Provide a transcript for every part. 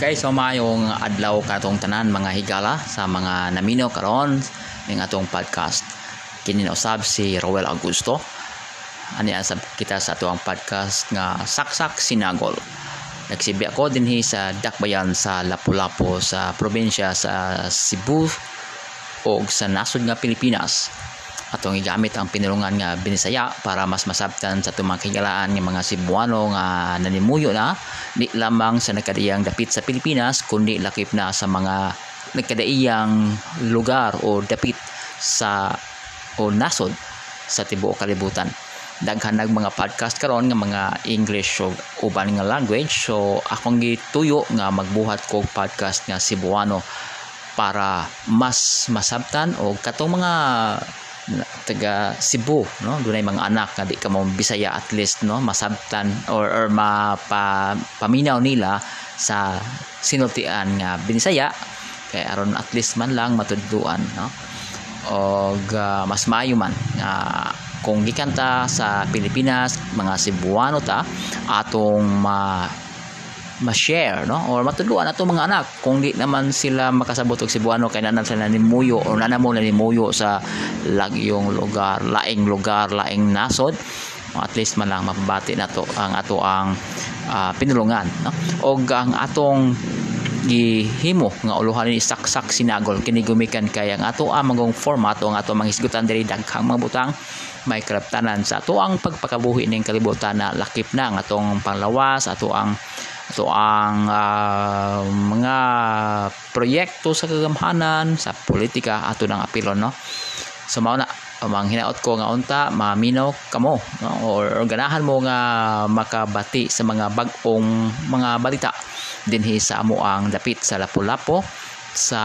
Guys, so mayong adlaw katong tanan mga higala sa mga namino karon ning atong podcast. Kini usab si Roel Augusto. Ani asab kita sa atong podcast nga Saksak Sinagol. Nagsibi ako dinhi sa Dakbayan sa Lapu-Lapu sa probinsya sa Cebu o sa nasod nga Pilipinas atong igamit ang pinulungan nga binisaya para mas masabtan sa tumang kigalaan ng mga Cebuano nga nanimuyo na di lamang sa nakadiyang dapit sa Pilipinas kundi lakip na sa mga nakadaiyang lugar o dapit sa o nasod sa tibuok kalibutan. Daghan nag mga podcast karon nga mga English o uban nga language. So akong gituyo nga magbuhat kog podcast nga Cebuano para mas masabtan o katong mga taga Cebu no? Dunay mga anak nga di ka mo Bisaya at least no? Masabtan or or mapa, paminaw nila sa sinultian nga binisaya. Kay aron at least man lang matudluan no? Og uh, mas maayo man uh, kung gikan ta sa Pilipinas mga Cebuano ta atong ma ma-share no? Or matuluan ato mga anak. Kung di naman sila makasabot og Cebuano kay nanan sila nimuyo o nana mo na nimuyo sa lagyong lugar laing lugar laing nasod at least man lang mapabati nato ang ato ang uh, pinulungan no? Og ang atong gihimo nga uluhan ni saksak sinagol kini gumikan kay ang ato ang magong format o ang ato manghisgutan diri daghang mga butang may karaptanan sa ato ang pagpakabuhi ning kalibutan na lakip na ang atong panglawas ato ang So ang uh, mga proyekto sa kagamhanan sa politika ato nang apilon no. So mao na ang hinaot ko nga unta maminaw kamo no? or, or ganahan mo nga makabati sa mga bag-ong mga balita dinhi sa amo ang dapit sa Lapu-Lapu sa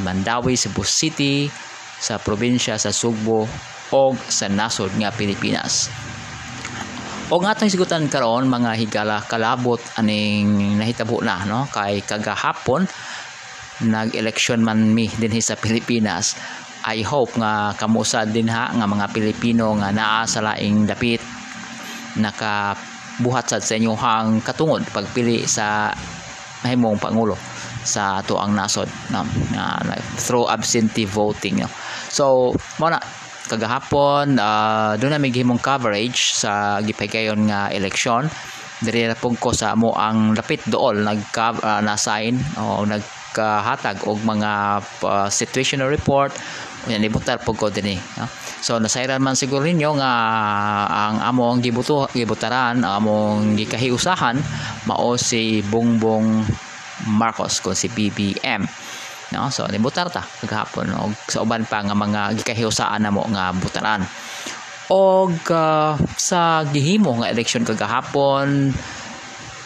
Mandawi, Cebu City, sa probinsya sa Sugbo o sa nasod nga Pilipinas. O nga itong sigutan karon mga higala kalabot aning nahitabo na no kay kagahapon nag-election man mi dinhi sa Pilipinas. I hope nga kamusa din ha nga mga Pilipino nga naa sa laing dapit nakabuhat sad sa inyohang katungod pagpili sa mahimong pangulo sa ato ang nasod na, na, through absentee voting no. So mo na kagahapon uh, doon na may coverage sa gipaygayon nga eleksyon. Diri na pug ko sa mo ang lapit dool nag uh, na sign o nagkahatag og mga uh, situational report. Yan ibutar pug ko dinhi no? so nasayran man siguro ninyo nga ang among gibuto gibutaran among gikahiusahan mao si Bongbong Marcos kung si BBM no so nibutar ta kagahapon og sa uban pa nga mga gikahiusaan namo nga butaran. Og uh, sa gihimo nga election kagahapon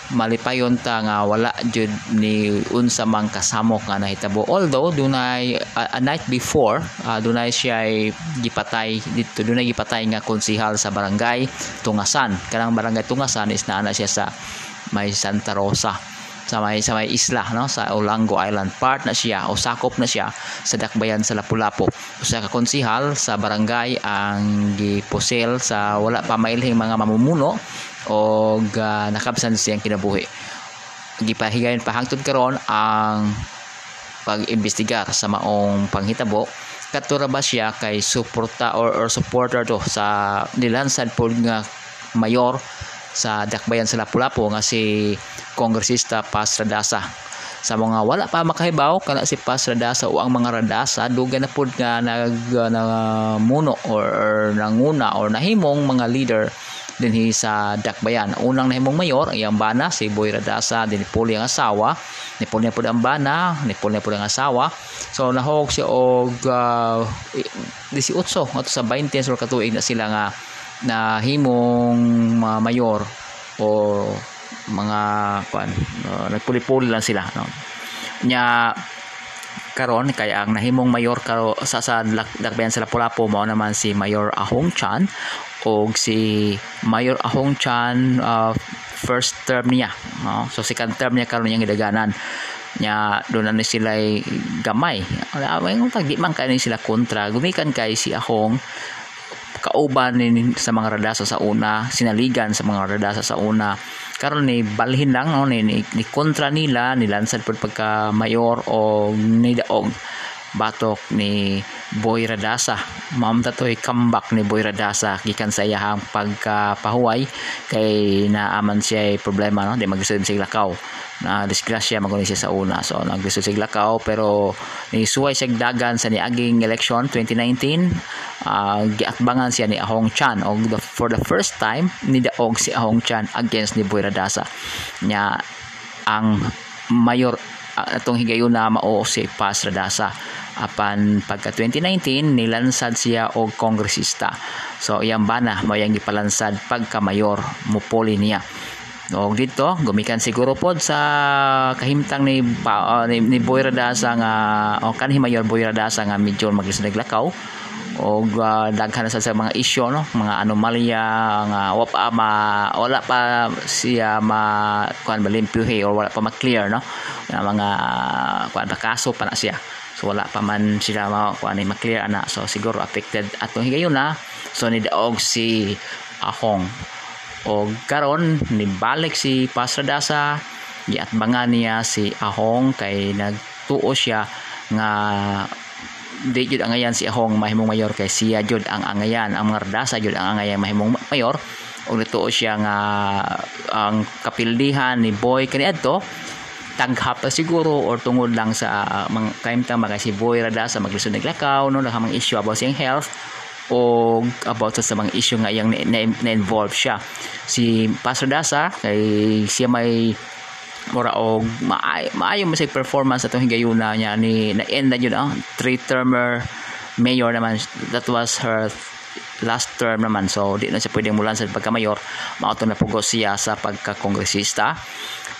malipayon ta nga wala jud ni unsa mang kasamok nga nahitabo. Although dunay uh, a night before uh, dunay siya gipatay dito dunay gipatay nga konsihal sa barangay Tungasan. Kanang barangay Tungasan is naa na siya sa may Santa Rosa sa may sa may isla no? Sa Olango Island part na siya o sakop na siya sa dakbayan sa Lapu-Lapu. Usa ka konsihal sa barangay ang giposel sa wala pa mailhing mga mamumuno o uh, nakabsan siyang kinabuhi. Gipahigayon pa hangtod karon ang pag-imbestigar sa maong panghitabo. Katura ba siya kay suporta or, or supporter to sa nilansad po nga mayor sa dakbayan sa Lapu-Lapu nga si kongresista Paz Radasa sa mga wala pa makahibaw kana si Paz Radasa o ang mga Radasa dugan na pud nga nag uh, muno or, or nanguna or nahimong mga leader dinhi sa Dakbayan. Unang nahimong mayor ang iyang bana si Boy Radasa din Puli ang asawa. Ni Puli pud ang bana, ni Puli pud ang asawa. So nahog siya og uh, 18 ato sa 20 sur katuig na sila nga na himong uh, mayor o mga pan uh, nagpuli-puli lang sila no. Nya karon kay ang nahimong mayor karo sa sa dakbayan sa Lapu-Lapu mao naman si Mayor Ahong Chan o si Mayor Ahong Chan uh, first term niya no? so second term niya karon niyang gidaganan. Nya doon na sila gamay. Wala may tag di man kay sila kontra. Gumikan kay si Ahong kauban ni sa mga radasa sa una sinaligan sa mga radasa sa una karon ni balhin lang no ni, ni, ni kontra nila nilansad pud pagka mayor o ni daog batok ni Boy Radasa. Ma'am tatoy comeback ni Boy Radasa. Gikan sa iyang pagkapahuway kay naaman siya ay problema no? Di maglisod sa lakaw. Na disgrasya maguni siya sa una. So naglisod sa lakaw pero ni suway siya dagan sa niaging election 2019 uh, giatbangan siya ni Ahong Chan. Og the, for the first time ni daog si Ahong Chan against ni Boy Radasa. Nya ang mayor atong higayon na mao si Paz Radasa apan pagka 2019 nilansad siya og kongresista. So iyang bana mo yang gipalansad pagka mayor mupoli niya. Og dito gumikan siguro pod sa kahimtang ni uh, ni, ni Boy Radasa nga o kanhi mayor Boy Radasa nga medyo maglisod naglakaw og uh, daghan na sa, mga isyo no? Mga anomalya nga wa pa ma wala pa siya ma kuan malimpyuhi or wala pa ma-clear no? Nga mga kuan kaso pa na siya. So wala pa man sila ma kuan ma-clear ana. So siguro affected atong higayon na so ni daog si Ahong. Og karon nibalik si Pasradasa giatbangan niya si Ahong kay nagtuo siya nga di jud ang ayan si Ahong mahimong mayor kay siya jud ang angayan. Ang mga radasa jud ang angayan mahimong mayor. Ug nituo siya nga ang kapildihan ni Boy. Kani adto taghap pa siguro or tungod lang sa uh, mga kaimtang mga si Boy Radasa maglisod naglakaw no mga issue about siyang health o about sa mga issue nga yang na-involve siya. Si Pastor Dasa kay siya may mura og maayo, maayo mo sa performance atong higayuna niya ni na end na yun ah, three termer mayor naman. That was her last term naman. So di na siya pwedeng mulan sa pagka mayor. Mauto na pugos siya sa pagka kongresista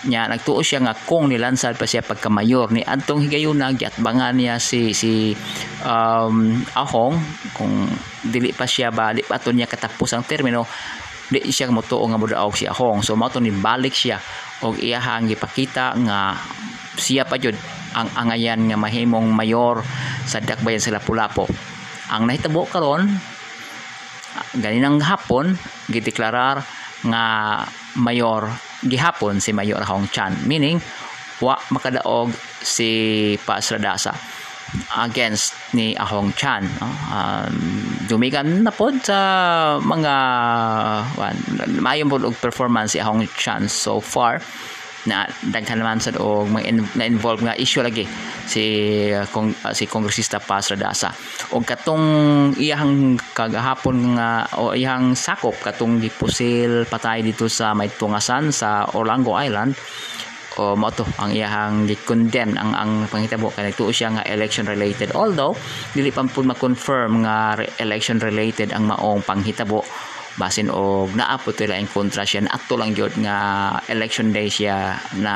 nya nagtuo siya nga kung nilansad pa siya pagka mayor ni adtong higayuna. Giatbangan niya si si um, Ahong. Kung dili pa siya ba di pa niya katapos ang termino di siya motuo nga modaog si Ahong. So mao ni balik siya og iyahang gipakita nga siya pa jud ang angayan nga mahimong mayor sa Dakbayan sa Lapu-Lapu ang nahitabo karon ganinang hapon gideklarar nga mayor gihapon si Mayor Hong Chan. Meaning wa makadaog si Pasradasa against ni Ahong Chan no? um, dumigan na pod sa mga pod og performance si Ahong Chan so far na daghan naman sa og na involve nga issue lagi si kong uh, si kongresista Paz Radasa og katong iyang kagahapon nga o iyang sakop katong gipusil patay dito sa may sa Orlango Island o mo to ang iyang gi-condemn ang ang panghitabo kay nagtuo siya nga election related although dili pa pud ma-confirm nga election related ang maong panghitabo. Basin og naapot nila ang kontra siya. Na ato lang gyud nga election day siya na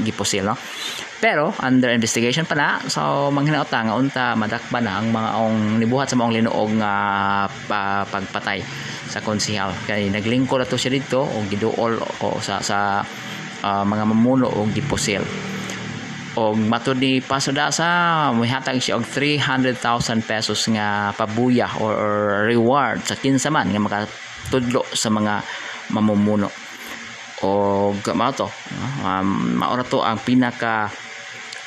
giposil no? Pero under investigation pa na so manghinaota nga unta madakba na ang mga ong nibuhat sa maong linuog nga pa, pagpatay sa konsehal kay naglingkod ato siya dito og giduol o sa sa uh, mga mamuno og giposil og matud ni Pasodasa mihatag siya og 300,000 pesos nga pabuya or, or reward sa kinsa man nga makatudlo sa mga mamumuno. Og mao to um, maora to ang pinaka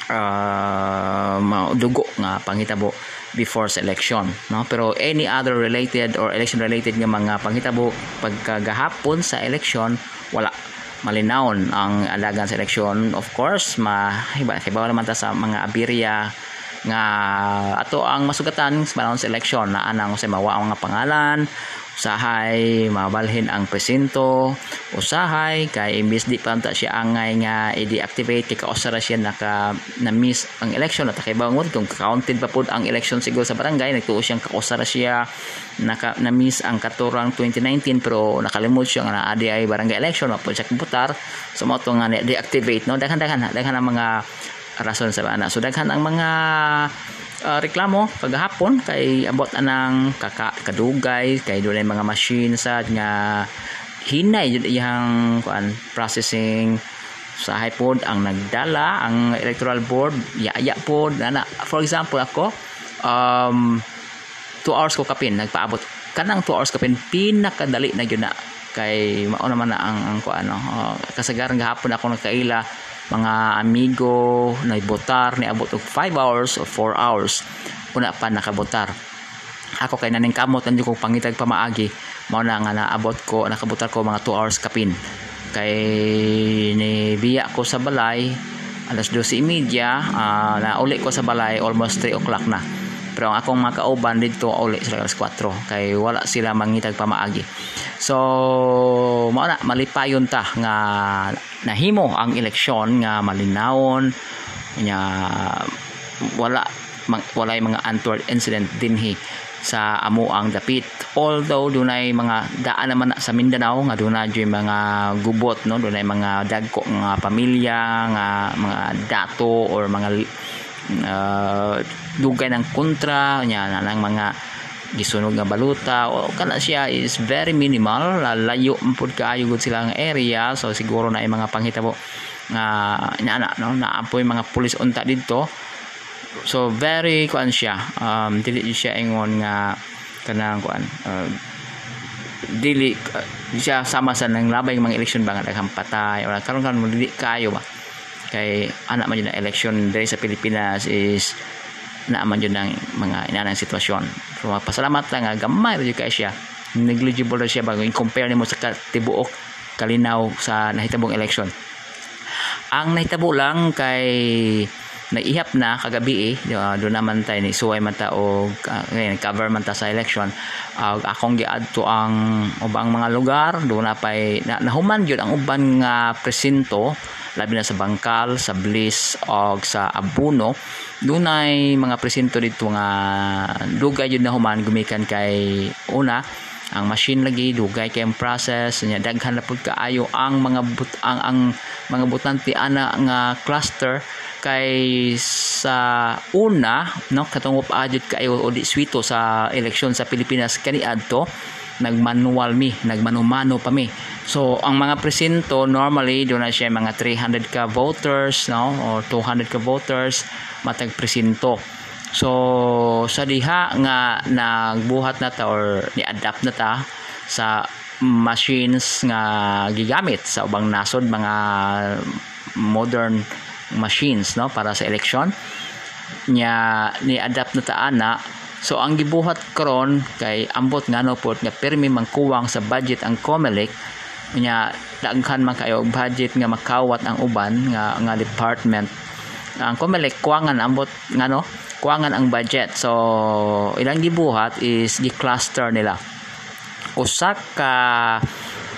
uh, dugo nga panghitabo before sa election no? Pero any other related or election related nga mga panghitabo pagkagahapon sa election wala malinawon ang alagan sa of course mahiba hibaw naman ta sa mga abirya nga ato ang masugatan sa sa eleksyon na anang sa mawa ang mga pangalan usahay mabalhin ang presinto. Usahay kay imbis di pa siya angay nga i-deactivate kay kaosara siya naka na miss ang election at bangon kung counted pa pud ang election siguro sa barangay nagtuo siyang kaosara siya naka na miss ang katurang 2019 pero nakalimot siya nga na adi ay barangay election wa siya komputar. So mo nga deactivate no? Daghan daghan daghan ang mga rason sa ana so daghan ang mga uh, reklamo kagahapon kay abot anang kaka kadugay kay dunay mga machine sa nga hinay jud iyang kuan processing. Sa pod ang nagdala ang electoral board yaya pod. Ana for example ako um 2 hours ko kapin nagpaabot. Kanang 2 hours kapin pinakadali na gyud na kay mao naman na ang ang kuan no uh, kasagaran gahapon ako nagkaila mga amigo na botar ni abot og 5 hours or 4 hours. Una pa nakabotar. Ako kay naning kamot nandiyo ko pangitag pamaagi. Mao na nga naabot ko nakabotar ko mga 2 hours kapin. Kay ni biya ko sa balay alas 12.30 uh, na uli ko sa balay almost 3 o'clock na pero ang akong mga kauban dito uli sila alas 4 kay wala sila mangitag pamaagi. So mao na malipayon ta nga nahimo ang eleksyon nga malinawon nya wala mang, walay mga untoward incident dinhi sa amo ang dapit. Although dunay mga daan naman na sa Mindanao nga dunay mga gubot no? Dunay mga dagko nga pamilya nga mga dato or mga uh, dugay ng kontra nya nang mga gisunog nga baluta. O kana siya is very minimal layo pud kaayo gud sila area. So siguro na ay mga panghitabo nga uh, ina no naapoy mga pulis unta didto. So very kuan siya um dili siya ingon nga kanang kuan uh, dili uh, siya sama sa nang labay mga election ba nga daghang patay or karon mo dili kayo ba? Kay anak man na election diri sa Pilipinas is na man yun ng mga inanang sitwasyon. So pasalamat lang nga gamay ra kay siya negligible ra siya bago i-compare nimo sa tibuok kalinaw sa nahitabong election ang nahitabo lang kay naihap na kagabi eh uh, doon naman tayo ni suway man ta og uh, cover man sa election uh, akong giadto ang ubang mga lugar. Doon na pay na, nahuman gyud ang uban nga presinto labi na sa Bangkal, sa Bliss o sa Abuno. Dunay mga presinto dito nga dugay jud na human gumikan kay una. Ang machine lagi dugay kay process. Nya daghan na pud kaayo ang mga but, ang ang mga butante ana nga cluster kay sa una no? Katong adjud kayo o di swito sa eleksyon sa Pilipinas kani adto nagmanual mi nagmanumano pa mi. So ang mga presinto normally do na siya mga 300 ka voters no? Or 200 ka voters matag presinto so sa diha nga nagbuhat na ta or ni-adapt na ta sa machines nga gigamit sa ubang nasod mga modern machines no? Para sa election nya ni adapt na taana so ang gibuhat karon kay ambot ngano pod nga permi mangkuwang sa budget ang COMELEC. Nya daghan man kayo budget nga makawat ang uban nga nga department. Ang COMELEC kuwangan ambot ngano kuwangan ang budget. So ilang gibuhat is gi-cluster nila. Usa ka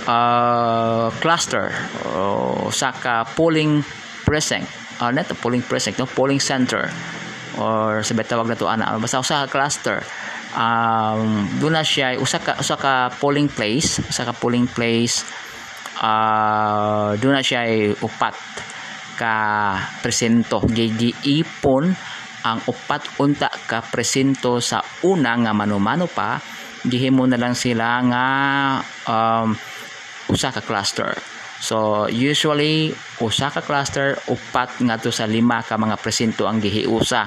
uh, cluster o usa ka polling precinct. Uh, net polling precinct no polling center or sa tawag na to ana. Basta usa ka cluster. Um doon na siya usa ka usa ka polling place usa ka polling place uh, doon na siya upat ka presento gigiipon ang upat unta ka presento sa una nga manumano pa. Gihimo na lang sila nga um, usa ka cluster So usually usa ka cluster upat ngadto sa lima ka mga presinto ang gihiusa.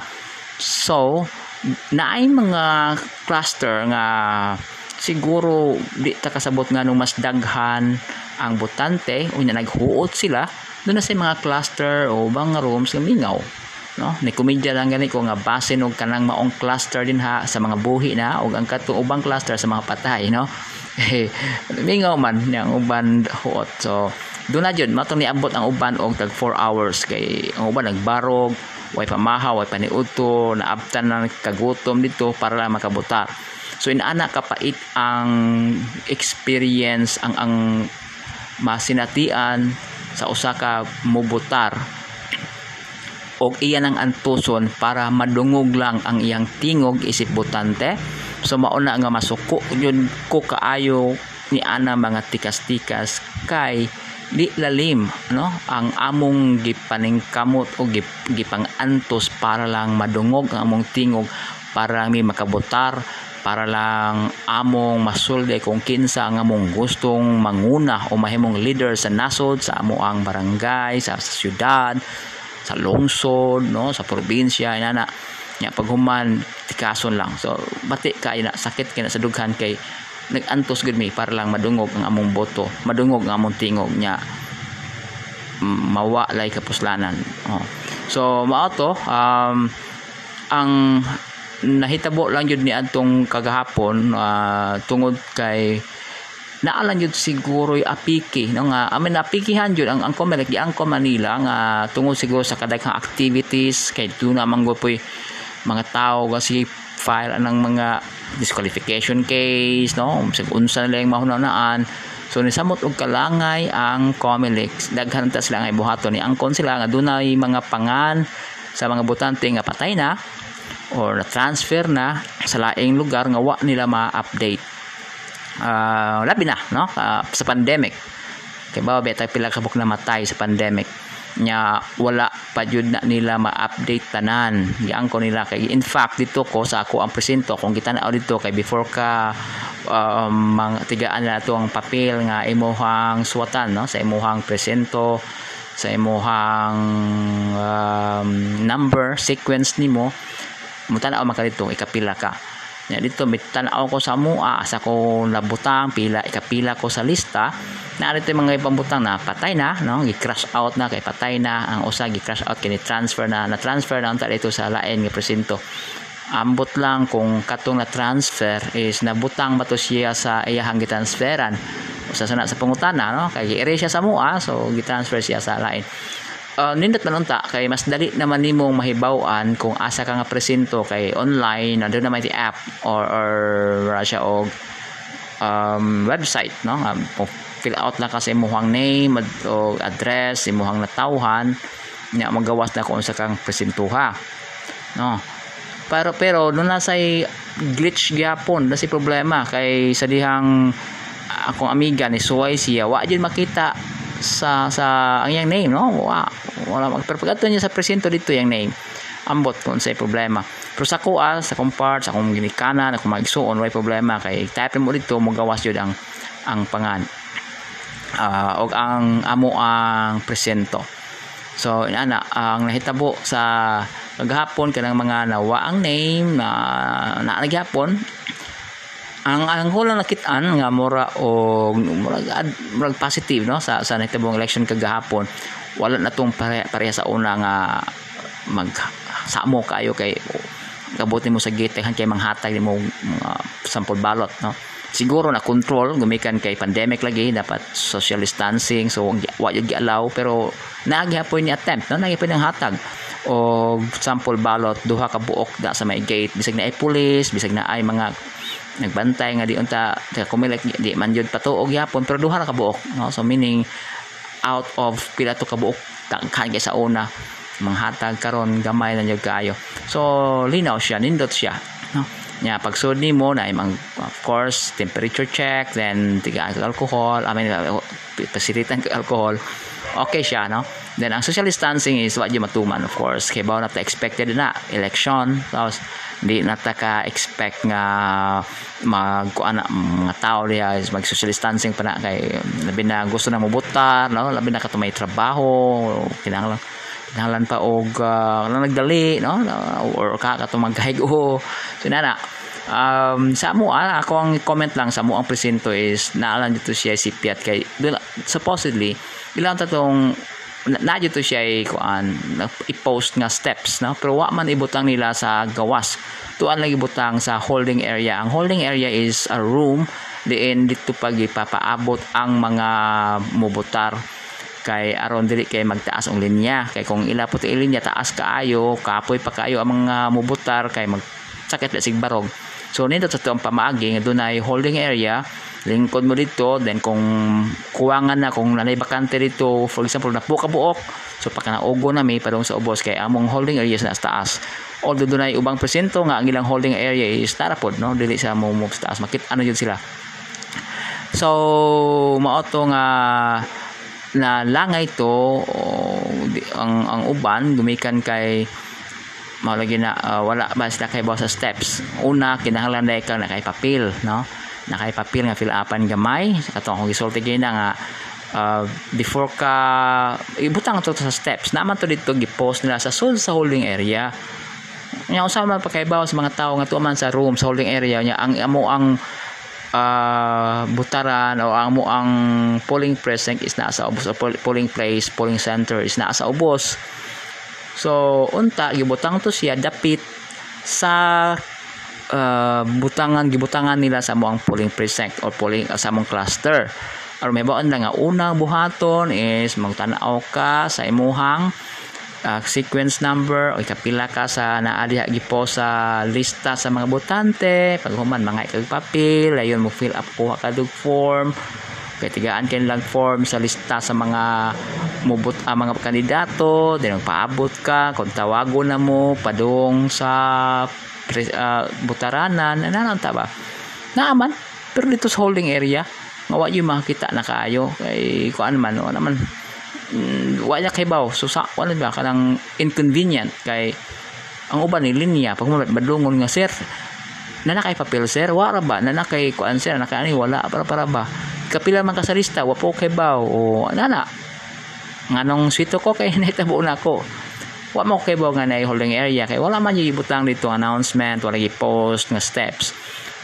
So naay mga cluster nga siguro di ta kasabot nga nung mas daghan ang botante unya naghuot sila doon na sa mga cluster o bang rooms nga mingaw no ni komedya lang gani ko nga base og kanang maong cluster din ha sa mga buhi na ug ang katong ubang cluster sa mga patay no eh mingaw man yang uban hot so doon na jud matong niabot ang uban og tag 4 hours kay ang uban nagbarog way pamahaw way paniudto naabtan na kagutom dito para lang makabutar so inaana kapait ang experience ang ang masinatian sa usa ka mubutar. Og iyan ang antuson para madungog lang ang iyang tingog isip butante so mauna nga masuko yun ko kaayo ni ana mga tikas-tikas kay di lalim no? Ang among gipaningkamot o gip, gipang antos para lang madungog ang among tingog para lang may makabotar para lang among masulde kung kinsa ang among gustong manguna o mahimong leader sa nasod sa amo ang barangay sa, sa syudad sa lungsod no? Sa probinsya inana nya paghuman tikason lang. So bati ka ina sakit kay na sa dughan kay nagantos gud mi para lang madungog ang among boto madungog ang among tingog nya mawa lay kapuslanan. Oh. so mao to um, ang nahitabo lang yun ni adtong kagahapon uh, tungod kay naalan yun siguro yung apiki. No nga amin apikihan yun ang angko malaki angko Manila nga tungod siguro sa kadaghang activities kay doon naman go po'y mga tao kasi file anang mga disqualification case no? Sa unsa na lang mahunanaan. So ni samot og kalangay ang Comelec. Daghan ta sila nga ibuhaton ni angkon sila nga dunay mga pangan sa mga botante nga patay na or na transfer na sa laing lugar nga wa nila ma-update. Uh, labi na no? Uh, sa pandemic. Kay ba beta pila ka buk namatay sa pandemic nya wala pa jud na nila ma-update tanan. Giang ko nila kay in fact dito ko sa ako ang presento kung kita na dito kay before ka um, mga tigaan na ang papel nga imuhang suwatan no? Sa imuhang presento sa imuhang um, number sequence nimo mutanaw maka dito ikapila ka nya dito mitanaw ko sa mua asa ko nabutang pila ikapila ko sa lista. Na dito mga ibang butang na patay na no? Gi-crash out na kay patay na. Ang usa gi-crash out kini transfer na na transfer na unta dito sa lain nga presinto. Ambot lang kung katong na transfer is nabutang ba to siya sa iyahang gitransferan? Usa sana sa pangutana no? Kay gi-erase siya sa mua so gi-transfer siya sa lain uh, nindot man unta kay mas dali naman nimong mahibaw-an kung asa ka nga presento kay online nandoon naman ti app or or siya og um, website no? Um, fill out lang kasi imuhang name o address imuhang natawhan nya magawas na kung sa kang presentuha no? Pero pero no nasay glitch gyapon na si problema kay sa dihang akong amiga ni Suway siya wa jud makita sa sa ang yang name no? Wa wala mag pero niya sa presento dito yung name. Ambot kung sa problema. Pero sa kuha sa kong part sa kong ginikanan akong magsuon wala problema. Kay type mo dito mo gawas yun ang ang pangan. Uh, og ang amo ang presento so ana ang nahitabo sa paghapon kanang mga nawa ang name na na naghapon ang ang hulang nakitaan nga mura o murag murag positive no sa sa nahitabong election kagahapon wala na tong pare, pareha sa una nga mag samo kayo kay kabuti mo sa gate kay manghatag mo uh, sample balot no. Siguro na control gumikan kay pandemic lagi dapat social distancing so wa gyud allow pero nagyapon ni attempt no nagyapon ang hatag o sample ballot duha ka buok da sa may gate. Bisag na ay police bisag na ay mga nagbantay nga di unta kumilek di man jud patuog yapon pero duha ka buok no? So meaning out of pila to ka buok daghan sa una manghatag karon gamay na jud kaayo. So linaw siya nindot siya no? Nya pagsud nimo na imang of course temperature check then tiga alcohol I mean pasilitan ka alcohol okay siya no? Then ang social distancing is what you matuman of course. Kay ba na expected na election. Tapos di na ta ka expect nga mag ana mga tao diya is mag social distancing pa na. Kay labi na gusto na mubutar no? Labi na ka trabaho kinahanglan kinahanglan pa og uh, nagdali no? Or ka ka magkahigo so na um, sa mo ah, ako ang comment lang. Sa mo ang presento is naalan dito siya si Piat kay supposedly ilang tatong na dito siya ay kuan i-post nga steps no? Pero wa man ibutang nila sa gawas. Tuan lang ibutang sa holding area. Ang holding area is a room. Diin dito pag ipapaabot ang mga mubutar. Kay aron dili kay magtaas ang linya. Kay kung ila puti linya taas kaayo kapoy pa kaayo ang mga mubutar kay mag sakit sig barog. So nito sa tuong pamaagi nga dunay holding area lingkod mo dito then kung kuwangan na kung nanay bakante dito for example napuka buok so pagka naugo na may padong sa ubos kay among holding area sa taas although dunay ubang presento nga ang ilang holding area is tarapod no? Dili sa mo move sa taas makit ano yun sila. So mao to nga na langay to ang ang uban gumikan kay maulagi na uh, wala ba sila kay sa steps. Una kinahanglan dai ka na kay papel no nakaipapil nga fill upan gamay. Katong akong gisulti gina nga uh, before ka ibutang to sa steps. Naman to dito gi-post nila sa sul sa holding area. Nya usa man pakaibaw sa mga tawo nga tuman sa room sa holding area nya ang amo ang uh, butaran o ang mo ang polling precinct is naa sa ubos o polling place polling center is naa sa ubos. So unta gibutang to siya dapit sa uh, butangan gibutangan nila sa moang polling precinct or polling uh, sa mong cluster. Or may baon lang nga unang buhaton is magtanaw ka sa imuhang uh, sequence number o kapila ka sa naadiha gipo sa lista sa mga botante pag human mga ikag papel ayon mo fill up kuha ka dug form. Kay tigaan lang form sa lista sa mga mubot uh, mga kandidato then paabot ka kung tawago na mo padung sa uh, butaranan ano ta ba? Naaman pero dito sa holding area nga yung makita na kayo kay kuan man o naman mm, kay baw so sa wala ba? Kanang inconvenient. Kay ang uban ni linya pag madungon nga sir nana kay papel sir? Wala ba? Nana kay kuan sir? Nana kay wala para para ba? Kapila man ka sa lista wa po kay baw o nana nganong sito ko kay nahitabo na ko wa mo kay baw nga na holding area kay wala man yung ibutang dito announcement wala gi post nga steps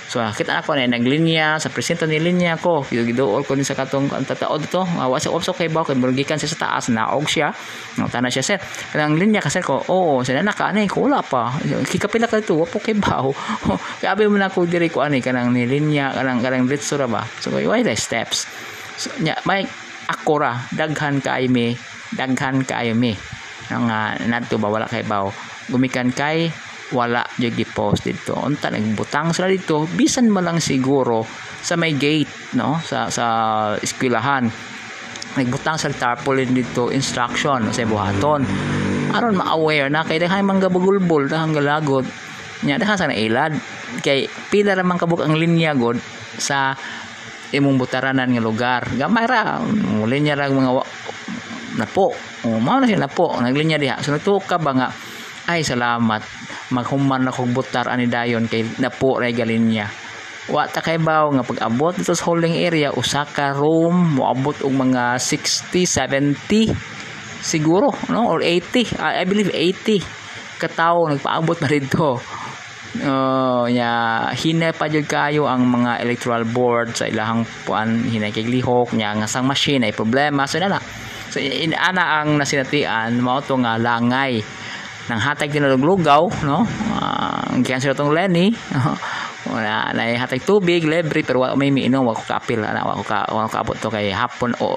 So kita ako na naglinya sa presento ni linya ko. Giduol ko ni sa katong ang tataod to. Wa sa opso kay ba kay burgikan siya sa taas naog siya. No tana siya sir. Kanang linya kasi ko. Oo, sila naka ani ko wala pa. Kikapila ka to wa po kay baho. kay abi mo na ko diri ko ani kanang ni linya kanang kanang diretso ra ba. So why the steps. So nya may akora daghan kay me daghan kay me uh, nadto ba wala kay bawo gumikan kay wala yung post dito. Unta nagbutang sila dito. Bisan mo lang siguro sa may gate no? Sa sa eskwelahan. Nagbutang sa tarpaulin dito instruction sa buhaton. Aron ma-aware na kay dahay man gabugulbol dahang galagod. Nya dahan sa nailad. Kay pila ra man kabuk ang linya god sa imong butaranan nga lugar. Gamay ra linya ra mga napo. O mao na sila napo. Naglinya diha. So ka ba nga ay salamat. Maghuman na kog butar ani dayon kay napo ray galinya. Wa ta kay baw nga pag abot dito sa holding area usa ka room moabot og mga 60 70 siguro no? Or 80 I, I believe 80 katawo nagpaabot na dito uh, nya hinay pa jud kayo ang mga electoral board sa ilahang puan hinay kay lihok nya nga sang machine ay problema. So na so in, ana ang nasinatian mao to nga langay nang hatag tinulog-lugaw no? Uh, ang cancer tong Lenny wala na hatag tubig libre pero wa may miinom wa ko kapil ana wa ko ka wa ko abot to kay hapon o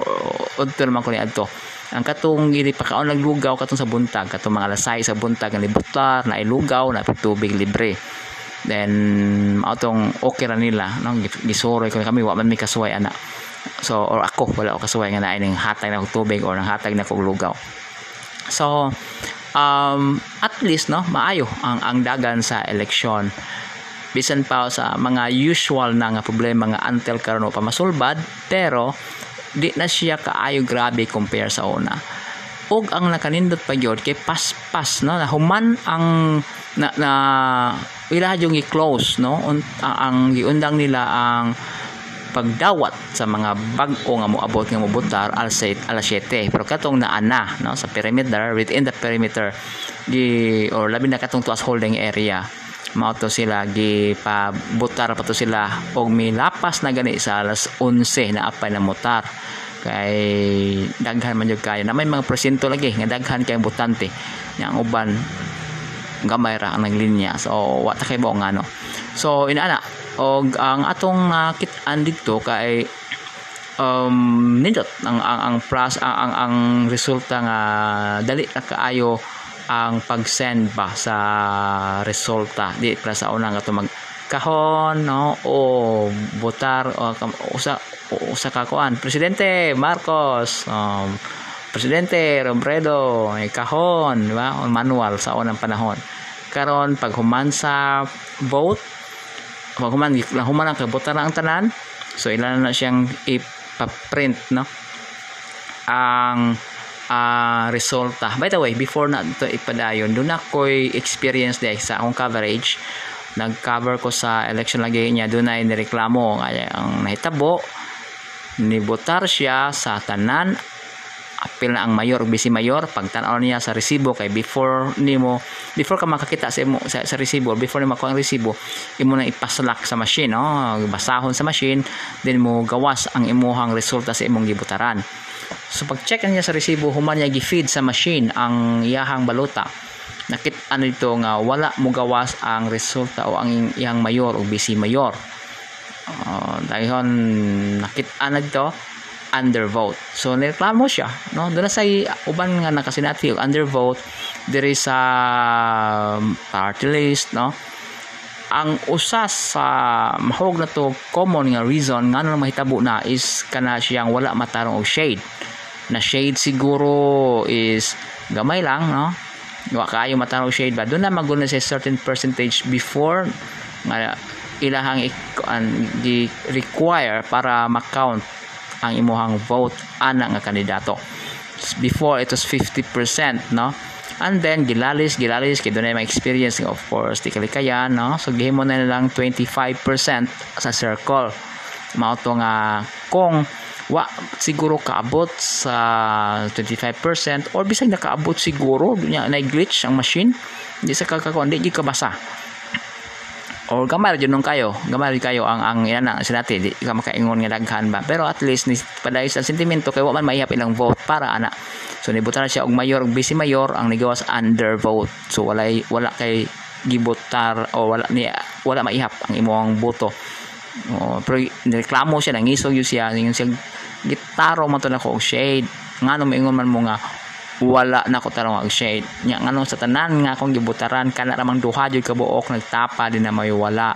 udto naman ko ni adto. Ang katong gili pakaon naglugaw katong sa buntag katong mga lasay sa buntag nga libutar na ilugaw na tubig libre. Then atong okay ra nila no? Gisoroy ko kami wa man mi kasuway ana so or ako wala ko kasuway nga naay ning hatag na ko tubig or nang hatag na ko lugaw so um, at least no maayo ang ang dagan sa eleksyon. Bisan pa sa mga usual na nga problema nga until karon pa masulbad pero di na siya kaayo grabe compare sa una. Ug ang nakanindot pa gyud kay paspas no na human ang na, na ila yung i-close no ang, ang giundang nila ang pagdawat sa mga bag-o nga moabot nga mobutar alas 7 alas 7 pero katong naana no sa perimeter within the perimeter gi or labi na katong tuas holding area mao to sila gi pabutar pa to sila. Og milapas na gani sa alas 11 na apay na motar. Kay daghan man jud kayo. Na may mga presinto lagi nga daghan kay butante. Nya ang uban gamay ra ang naglinya. So wa ta kay mo nga no. So inaana og ang atong nakitaan dito kay um, nindot ang ang ang pras ang, ang, ang resulta nga dali na kaayo ang pag-send ba sa resulta. Di para sa una nga mag kahon no? O botar o usa usa ka kuan. Presidente Marcos um, presidente Robredo ay kahon di ba? Manual sa unang panahon. Karon pag human sa vote human human ang kabutan na ang tanan. So ilan na siyang ipa-print no? Ang uh, resulta. By the way before na ito ipadayon doon ako'y experience day sa akong coverage. Nag-cover ko sa election lagi niya. Doon ay nireklamo ang nahitabo. Nibotar siya sa tanan apil na ang mayor bisi mayor. Pagtan-aw niya sa resibo kay before nimo before ka makakita sa imo sa, sa resibo before nimo ang resibo imo na ipaslak sa machine no? Basahon sa machine then mo gawas ang imuhang resulta sa imong gibutaran. So pag check niya sa resibo human niya gi-feed sa machine ang iyahang balota nakit ano ito nga wala mo gawas ang resulta o ang iyang mayor o bisi mayor. Uh, dahil nakit ano ito undervote. So nireklamo siya, no? Doon sa uban nga nakasinati og undervote there is a um, party list, no? Ang usas sa mahog na to common nga reason nga nang mahitabo na is kana siyang wala matarong og shade. Na shade siguro is gamay lang, no? Wa kayo matarong shade ba? Doon na maguna sa certain percentage before nga ilahang i require para ma-count ang imuhang vote ana nga kandidato. Before it was 50% no? And then gilalis gilalis kay dunay may experience of course di kalikayan no? So gihimo na lang 25% sa circle. Mao to nga kung wa siguro kaabot sa 25% or bisag nakaabot siguro nya na glitch ang machine di sa kakakuan di ka basa or gamay jud nung kayo. Gamay kayo ang ang yan na sinati di ka makaingon nga daghan ba. Pero at least ni paday sa sentimento kay wa man maihap ilang vote para ana. So nibutan siya og mayor og vice mayor ang nigawas under vote so wala wala kay gibotar o wala ni wala maihap ang imong boto. O, pero reklamo siya nangisog yun siya. Yung siya gitaro man to na ko shade. Ngano moingon man mo nga wala na ko tarong ang shade. Nya nganong sa tanan nga akong gibutaran kana ramang duha jud ka buok nagtapa din na may wala.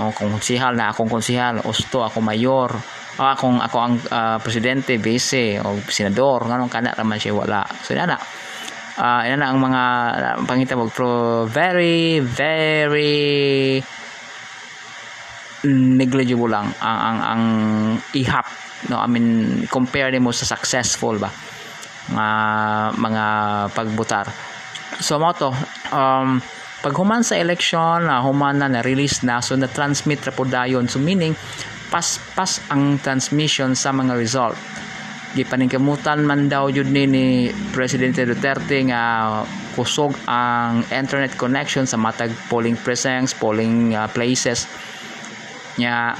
O kung konsihal na akong konsihal usto ako mayor. O akong ako ang uh, presidente vice o senador nganong kana raman siya wala. So na. Uh, yan na ang mga pangita mo pro very very negligible lang ang ang, ang ihap. No I mean compare mo sa successful ba nga mga pagbutar. So mo to um, pag human sa election na uh, human na na-release na so na-transmit ra po dayon. So meaning pas pas ang transmission sa mga result. Gipaningkamutan man daw jud ni ni Presidente Duterte nga kusog ang internet connection sa matag polling precincts polling uh, places. Nya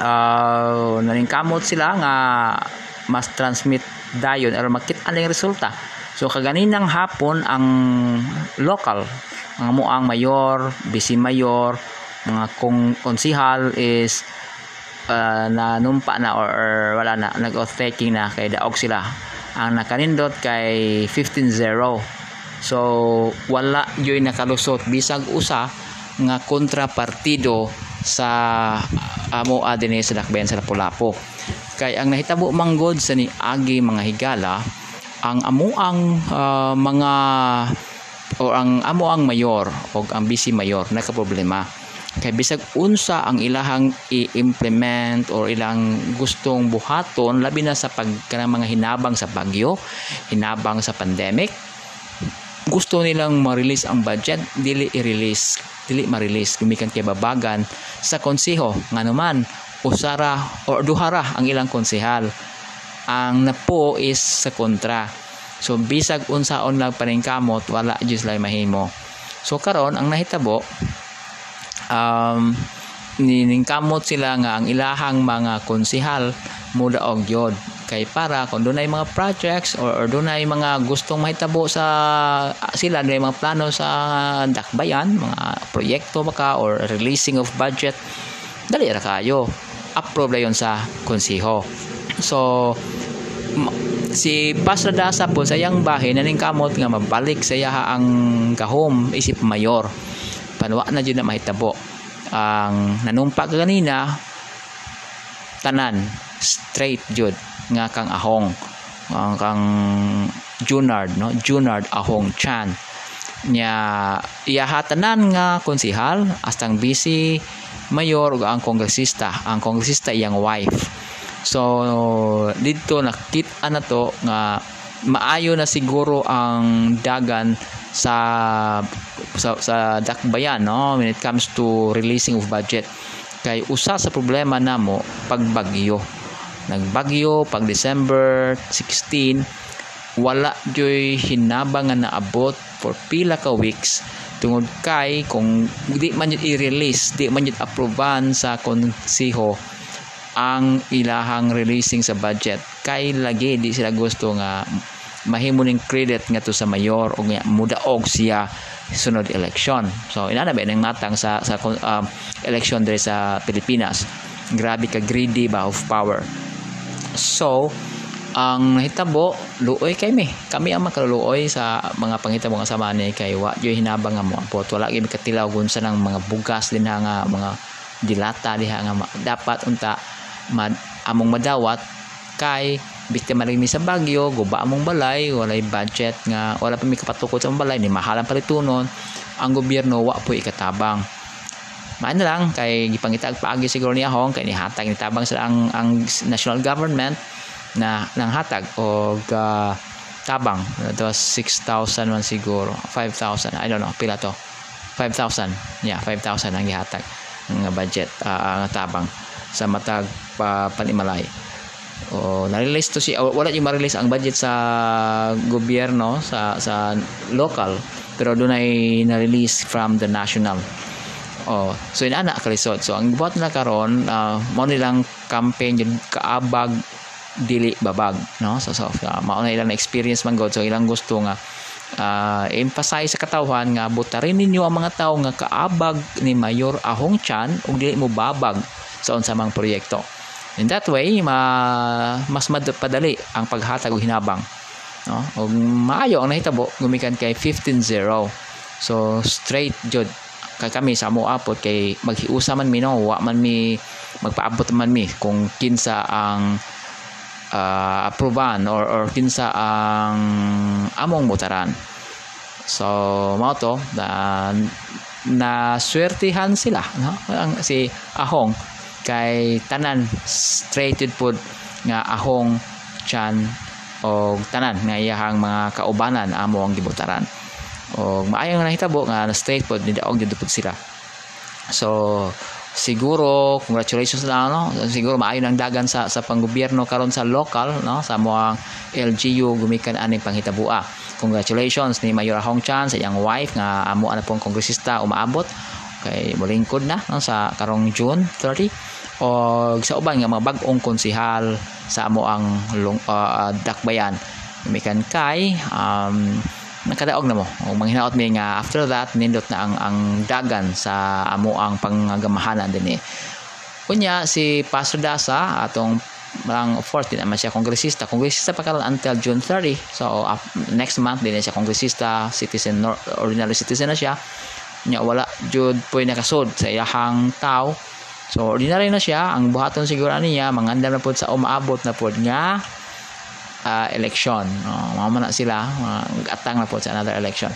uh, naningkamot sila nga mas transmit dayon aron makita ang resulta. So kaganinang hapon ang local ang muang mayor bisi mayor mga kong konsihal is uh, nanumpa na or, or wala na nag-oath taking na kay daog sila. Ang nakanindot kay 15-0 so wala yoy nakalusot. Bisag usa nga kontrapartido sa amo adini sa dakbayan sa Lapu-Lapu kay ang nahitabo manggod sa ni agi mga higala ang amuang uh, mga o ang amuang mayor o ang bisi mayor naka problema kay bisag unsa ang ilahang i-implement or ilang gustong buhaton labi na sa pag mga hinabang sa bagyo hinabang sa pandemic gusto nilang ma-release ang budget dili i-release dili ma-release gumikan kay babagan sa konseho nga naman usara o duhara ang ilang konsehal. Ang napo is sa kontra. So bisag unsaon lang paningkamot wala jud lay mahimo. So karon ang nahitabo um niningkamot sila nga ang ilahang mga konsehal muda og yod. Kay para kung doon ay mga projects or, or doon ay mga gustong mahitabo sa sila doon mga plano sa dakbayan mga proyekto baka or releasing of budget dali ra kayo approve na yon sa konsiho. So si Pasradasa po sa iyang bahay naning kamot nga mabalik sa iya ang kahom isip mayor. Panwa na jud na mahitabo. Ang nanumpa kanina tanan straight jud nga kang ahong. Ang kang Junard no? Junard Ahong Chan. Nya iya hatanan nga konsihal astang busy mayor ug ang kongresista. Ang kongresista iyang wife. So dito nakita na to nga maayo na siguro ang dagan sa sa, sa dakbayan no? When it comes to releasing of budget. Kay usa sa problema namo pagbagyo. Nagbagyo pag December 16 wala joy hinabang nga naabot for pila ka weeks tungod kay kung di man yun i-release di man yun aproban sa konsiho ang ilahang releasing sa budget kay lagi di sila gusto nga mahimo ning credit nga to sa mayor o nga mudaog siya sunod election so ina na ba nang matang sa sa um, election diri sa Pilipinas? Grabe ka greedy ba of power. So ang nahitabo luoy kay mi. Kami ang makaluoy sa mga panghitabo nga sama ni kay wa. Yo hinabang mo po wala gyud katilaw gunsa ng mga bugas din nga mga dilata diha nga dapat unta mad, among madawat kay biktima rin sa bagyo guba among balay walay budget nga wala pa mi kapatukod sa balay ni mahalan palitunon ang gobyerno wa po ikatabang. Maan na lang kay gipangitag paagi siguro ni Ahong kay nihatag ni tabang sa ang ang national government na nang hatag o uh, tabang. It was 6,000 man siguro. 5,000 I don't know pila to. 5,000 yeah 5,000 ang gihatag ng budget uh, ang tabang sa matag pa panimalay. O na-release to si wala yung ma-release ang budget sa gobyerno sa sa local pero doon ay na-release from the national. Oh so inana kalisod so ang buhat nila karon uh, mo nilang campaign yung kaabag dili babag no? So so uh, mao na ilang experience man god. So ilang gusto nga uh, emphasize sa katawhan nga butarin ninyo ang mga tawo nga kaabag ni Mayor Ahong Chan ug dili mo babag sa unsa mang proyekto. In that way ma, mas madali ang paghatag og hinabang no? Ug maayo ang nahitabo gumikan kay 15-0 so straight jud. Kay kami sa mo apot kay maghiusa man mi no? Wa man mi magpaabot man mi kung kinsa ang uh, aproban or, or kinsa ang among mutaran. So mao to na na swertihan sila no? Ang si Ahong kay tanan straighted pud nga Ahong Chan o tanan nga iyahang mga kaubanan amo ang gibutaran o maayong nahitabo nga na straight pod ni daog gyud sila. So siguro congratulations na no? Siguro maayo nang dagan sa sa panggobyerno karon sa local no? Sa mga LGU gumikan aning panghitabua congratulations ni Mayor Hong Chan sa iyang wife nga amo ana pong kongresista umaabot. Kay molingkod na no, sa karong June 30 o sa uban nga mga bag-ong konsihal sa amo ang uh, dakbayan. Gumikan kay um, nakadaog na mo. O manghinaot mi nga after that nindot na ang ang dagan sa amo ang panggamahanan din eh. Kunya si Pastor Dasa atong lang of course din naman siya kongresista. Kongresista pa karon until June 30 so uh, next month din siya kongresista citizen ordinary citizen na siya. Nya wala jud poy nakasod sa iyahang tao. So ordinary na siya. Ang buhaton siguro niya mangandam na pud sa umaabot na pud nga uh, election. Uh, mama na sila, uh, atang na po sa another election.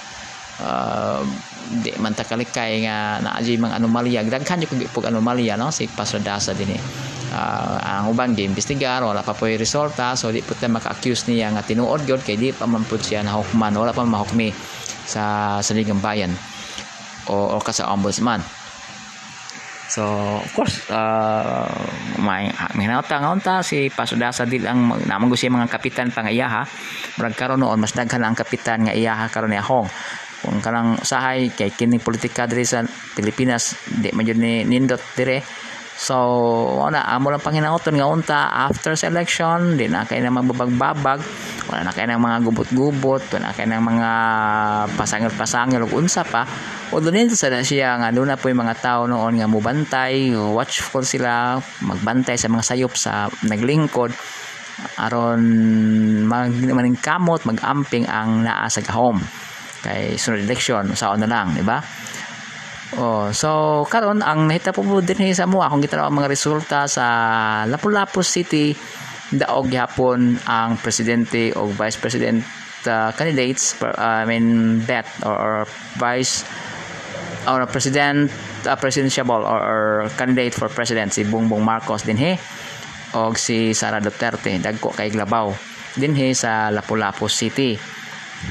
Uh, di man takalikay nga naaji mga anomalya daghan yung pag anomalya no si Pastor Dasa din eh uh, ang uban game investigar wala pa yung resulta so di tayo maka-accuse niya nga tinuod gyud kay di pa man po siya nahukman wala pa mahukmi sa sa ligang bayan o, o ombudsman So, of course, uh, may minauta nga unta si Pasudasa dil ang namang siya mga kapitan pangayaha. Murag karon noon mas daghan ang kapitan nga iyaha karon ni Ahong. Kung kanang usahay kay kining politika diri sa Pilipinas, di man ni nindot dire. So, wala. Amo lang panghinaoton nga unta. After sa election, di na kay na magbabagbabag, wala na kay ng mga gubot-gubot, wala na kay ng mga pasangil-pasangil. Ug unsa pa. O doon sa siya nga doon na po yung mga tao noon nga mubantay. Watchful sila. Magbantay sa mga sayop sa naglingkod. Aron mag kamot magamping ang naa sa gahom kay sunod election sa na lang di ba Oh, so karon ang nahita po din sa mo akong gitanaw ang mga resulta sa Lapu-Lapu City daog gyapon ang presidente o vice president uh, candidates uh, I mean bet or, or vice or president uh, presidential or, or candidate for president si Bongbong Marcos din he og si Sara Duterte dagko kay Glabaw din he sa Lapu-Lapu City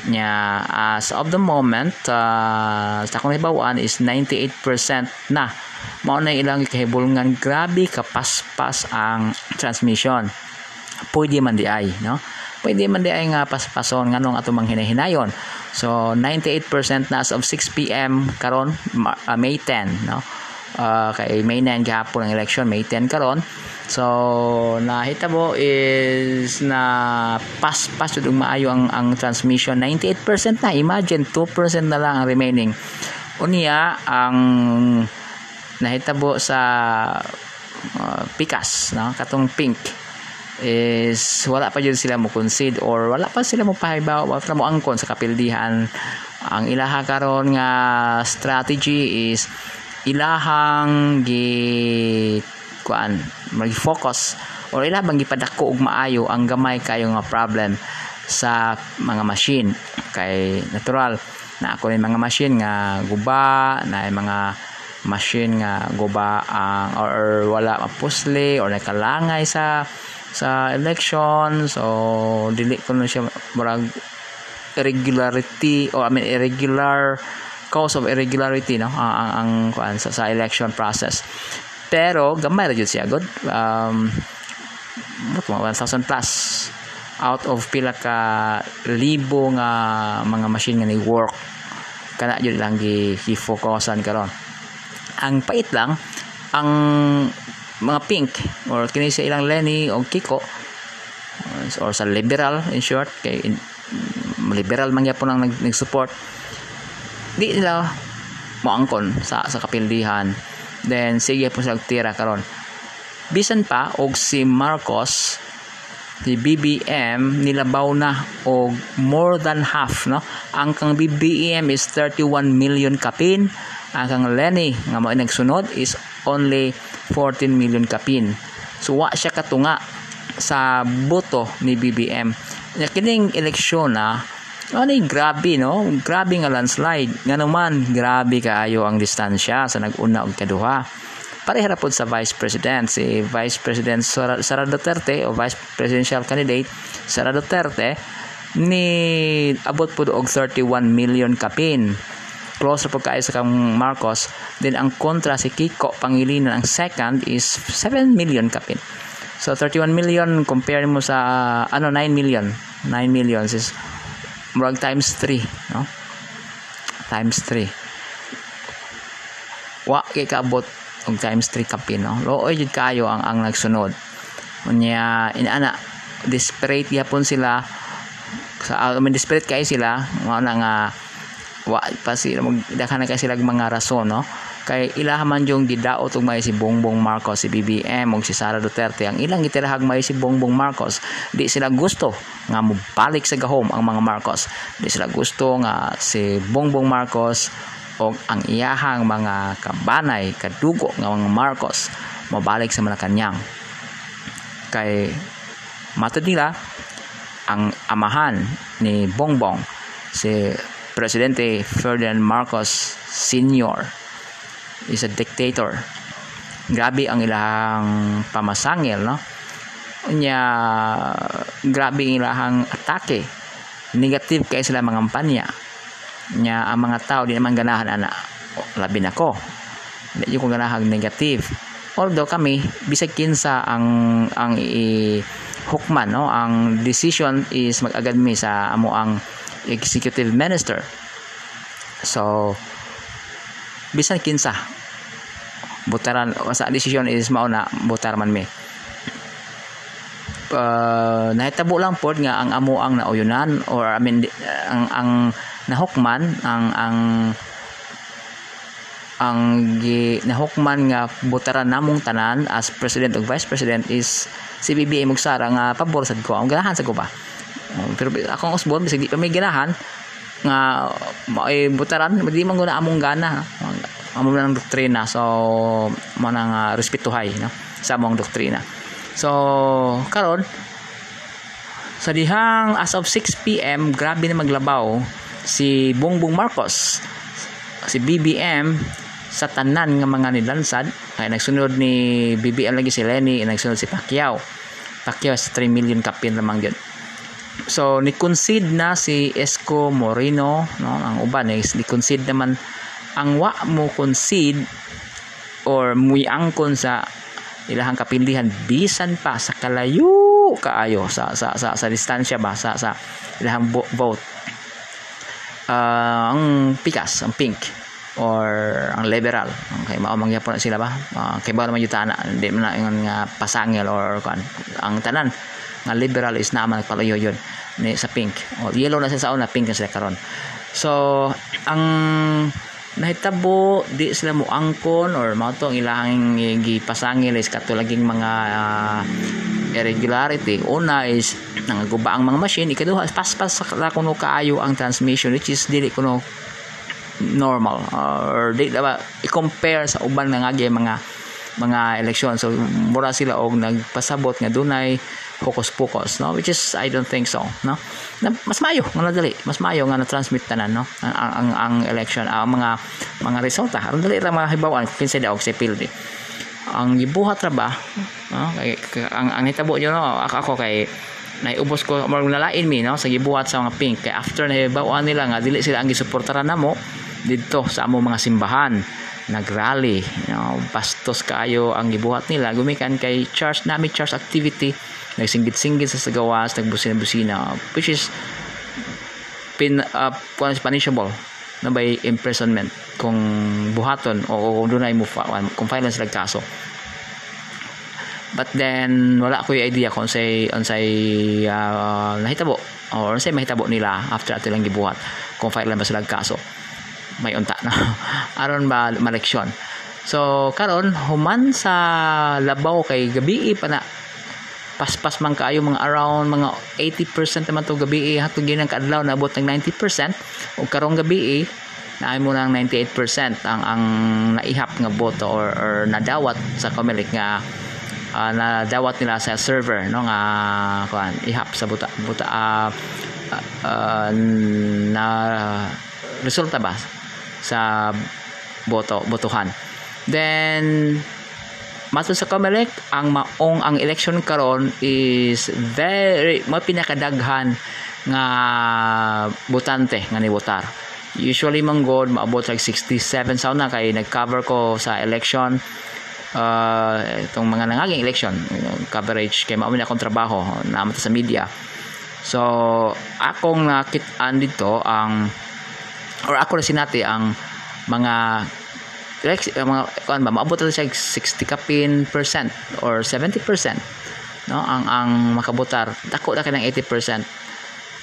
nya as of the moment uh, sa kung hibawaan is 98% na. Mao na ilang kahibulngan grabe kapaspas ang transmission. Pwede man di ay no? Pwede man di ay nga paspason nganong ato mang hinahinayon. So 98% na as of 6 PM karon uh, May 10 no uh, kay May 9 gihapon ang election May 10 karon so nahitabo is na pas pas jud maayo ang ang transmission. 98% na imagine 2% na lang ang remaining. Unya ang nahitabo sa uh, pikas no? Katong pink is wala pa jud sila mo concede or wala pa sila mo pahibaw wala mo angkon sa kapildihan. Ang ilaha karon nga strategy is ilahang gi kuan mag-focus or ila bang gipadako og maayo ang gamay kayo nga problem sa mga machine. Kay natural na ako ni mga machine nga guba na mga machine nga guba ang or, or wala mapusli or nakalangay sa sa election. So dili ko na siya murag irregularity or I mean irregular cause of irregularity no? Ang ang, ang kuan sa, sa election process. Pero gamay ra jud siya. God um what 1000 plus out of pila ka libo nga mga machine nga ni work kana jud lang gi, gi focusan karon. Ang pait lang ang mga pink or kini sa ilang Lenny o Kiko or sa liberal in short kay in, liberal man gyapon ang nag, nag-support di nila moangkon sa sa kapildihan then sige po sila tira karon bisan pa og si Marcos si BBM nilabaw na og more than half no ang kang BBM is 31 million kapin ang kang Lenny nga mao nagsunod is only 14 million kapin. So wa siya katunga sa boto ni BBM. Na kining eleksyon na ano grabe no? Grabe nga landslide. Nga naman grabe kaayo ang distansya sa naguna og kaduha. Pareha pod sa Vice President si Vice President Sara, Duterte o Vice Presidential Candidate Sara Duterte ni abot pod og 31 million kapin. Closer po kayo sa kang Marcos. Then ang kontra si Kiko Pangilinan ang second is 7 million kapin. So 31 million compare mo sa ano 9 million. 9 million is murag times 3 no? Times 3 wa kay kaabot og times 3 kapin no? Looy jud kayo ang ang nagsunod. Unya inaana desperate yapon sila. Sa I mean, desperate kayo sila. Mao na nga wa pa sila magdakhan na kay sila mga rason no kay ilaha man yung gidaot og may si Bongbong Marcos si BBM ug si Sara Duterte. Ang ilang gitirahag may si Bongbong Marcos di sila gusto nga mobalik sa gahom ang mga Marcos. Di sila gusto nga si Bongbong Marcos o ang iyahang mga kabanay kadugo nga mga Marcos mabalik sa Malacanang. Kay matod nila ang amahan ni Bongbong si Presidente Ferdinand Marcos Sr. is a dictator. Grabe ang ilang pamasangil, no? Unya, grabe ang ilang atake. Negative kay sila mga kampanya. Nya, ang mga tao, di naman ganahan, ana. Labi na ko. Hindi ko ganahan negative. Although kami, bisag kinsa ang ang i hukman, no? Ang decision is mag-agad mi sa amo ang executive minister so bisan kinsa butaran sa decision is mao na butar man mi. Uh, nahitabo lang pod nga ang amo ang nauyunan or I mean ang ang nahukman ang ang ang gi, nahukman nga butaran namong tanan as president ug vice president is si BBM ug Sara nga pabor sad ko. Ang ganahan sa ko ba? Oh, pero akong usbon bisag di pa may ganahan nga ay butaran di man guna among gana amo nang doktrina so mo nang uh, respetuhay no? Sa among doktrina. So karon sa dihang as of 6 PM grabe na maglabaw si Bongbong Marcos si BBM sa tanan nga mga nilansad. Kay nagsunod ni BBM lagi si Lenny nagsunod si Pacquiao. Pacquiao sa 3 million kapin lamang yun. So ni concede na si Esco Moreno no? Ang uban is ni concede naman ang wa mo concede or muy angkon sa ilahang kapilihan bisan pa sa kalayo kaayo sa sa sa, sa distansya ba sa sa ilahang vote uh, ang pikas ang pink or ang liberal. Okay mao mangyapon na sila ba? Uh, kay ba naman yutana hindi man na nga pasangil or kan ang tanan nga liberal is naman nagpalayo yun ni sa pink. O yellow na siya sa una pink na sila karon. So ang nahitabo di sila mo angkon or mao to ang ilahang gipasangil is katulaging mga uh, irregularity. Una is nangaguba ang mga machine ikaduha paspas sa kuno kaayo ang transmission which is dili kuno normal. Or di ba i-compare sa uban nga mga mga eleksyon. So mura sila og nagpasabot nga dunay focus focus no? Which is I don't think so no? Na, mas mayo nga nadali mas mayo nga na-transmit tanan no? Ang ang, ang, election ang mga mga resulta. Aron dali ra mga hibawan kinsa daog sa pildi. Ang gibuhat ra ba no? Kay ang ang hitabo nyo no? Ako, ako kay naiubos ko marong nalain mi no? Sa gibuhat sa mga pink. Kay after na hibawan nila nga dili sila ang gisuportaran namo dito sa among mga simbahan. Nagrally you know, bastos kaayo ang gibuhat nila. Gumikan kay church nami church activity nagsinggit-singgit sa sagawas nagbusina-busina which is pin uh, punishable na by imprisonment. Kung buhaton o kung dunay mo kung file sila kaso but then wala ko yung idea kung say on say uh, nahitabo or say mahitabo nila after ato lang gibuhat kung file ba sila kaso may unta na. Aron ba maleksyon. So karon human sa labaw kay gabi pa na paspas man kaayo mga around mga 80% naman to gabi hatod ginang kaadlaw naabot ng 90% ug karong gabi naay mo ng 98% ang ang naihap nga boto or, or nadawat sa Comelec nga uh, nadawat nila sa server no nga kuan ihap sa buta buta uh, uh, na resulta ba sa boto botohan? Then mato sa Comelec ang maong ang election karon is very mo pinakadaghan nga botante nga ni votar usually manggod maabot like 67 sa na kay nag-cover ko sa election uh, itong mga nangaging election coverage kay mao akong trabaho naman sa media. So akong nakitaan dito ang or ako na sinati ang mga like, mga kuan ba maabot siya 60 kapin percent or 70 percent no? Ang ang makabotar dako na kanang 80 percent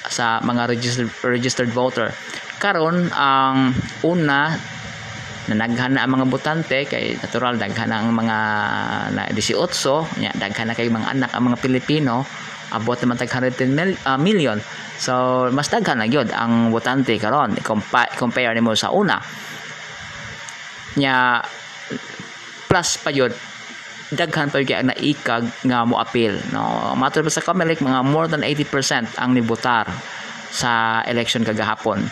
sa mga registered registered voter. Karon ang una na naghan na ang mga botante kay natural daghan ang mga na 18 nya daghan na kay mga anak ang mga Pilipino abot naman tag 110 mil, uh, million. So mas daghan na gyud ang botante karon compare nimo sa una nya plus pa yun daghan pa yung naikag nga mo appeal no? Matter sa Comelec mga more than 80% ang nibotar sa election kagahapon.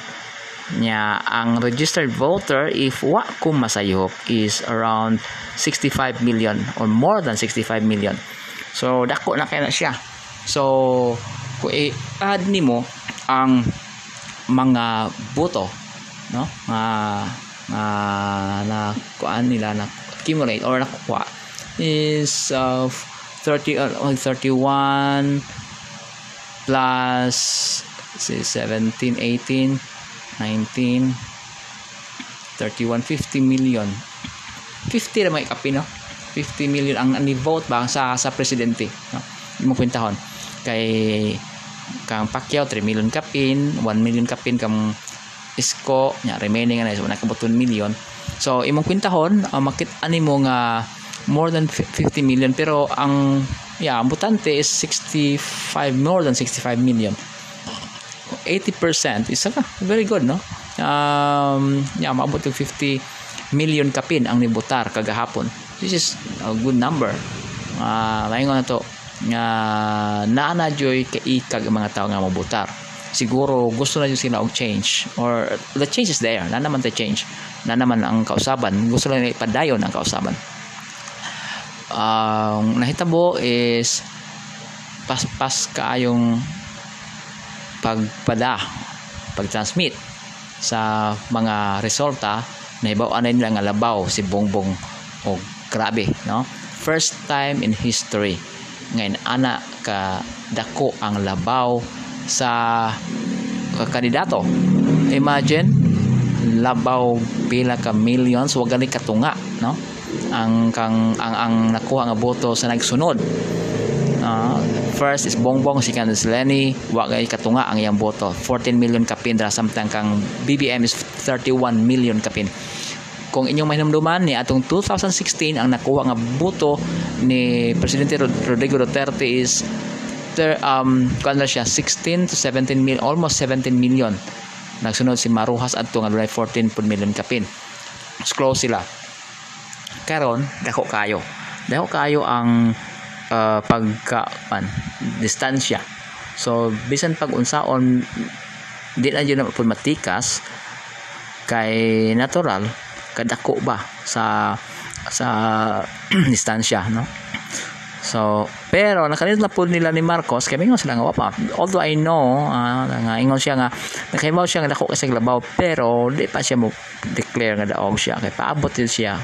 Nya ang registered voter if wa ko masayop is around 65 million or more than 65 million. So dako na kay na siya. So kung i-add nimo ang mga boto no? Nga uh, na kuan nila na accumulate or nakuha is uh, 30 uh, 31 plus say 17 18 19 31 50 million. 50 na may kapi no? 50 million ang ni vote ba sa sa presidente no? Mo kwentahon. Kay kang Pacquiao 3 million kapin 1 million kapin kang isko nya remaining na so nakabuton million. So imong kwintahon uh, makit ani mo nga more than 50 million pero ang yeah ang butante is 65 more than 65 million. 80% is uh, very good no? Um yeah maabot og 50 million kapin ang nibutar kagahapon. This is a good number. Uh, maingon na to. Nga uh, naana joy kay kag mga tao nga mabutar siguro gusto na sila og change. Or the change is there. Na naman the change. Na naman ang kausaban. Gusto lang ipadayon ang kausaban. Ang uh, nahitabo is paspas kaayong pagpada pag-transmit sa mga resulta na ibaw anay nila nga labaw si Bongbong o grabe no? First time in history ngayon ana ka dako ang labaw sa kandidato. Imagine labaw pila ka millions wag gani katunga no? Ang kang ang ang nakuha nga boto sa nagsunod. Uh, first is Bongbong second is Lenny wa gay katunga ang iyang boto. 14 million kapin dra samtang kang BBM is 31 million kapin. Kung inyong mahinumduman ni atong 2016 ang nakuha nga boto ni Presidente Rodrigo Duterte is ter, um kuan siya 16 to 17 million almost 17 million. Nagsunod si Maruhas adto nga dunay 14 million kapin close sila. Karon dako kayo. Dako kayo ang uh, pagka man, distansya. So bisan pag unsaon di na yun na matikas kay natural kadako ba sa sa distansya no so pero nakalit na po nila ni Marcos kay mingon sila nga wapa. Although I know uh, nga ingon siya nga nakahibaw siya nga dako kasi labaw pero di pa siya mo declare nga daog siya kay paabot din siya.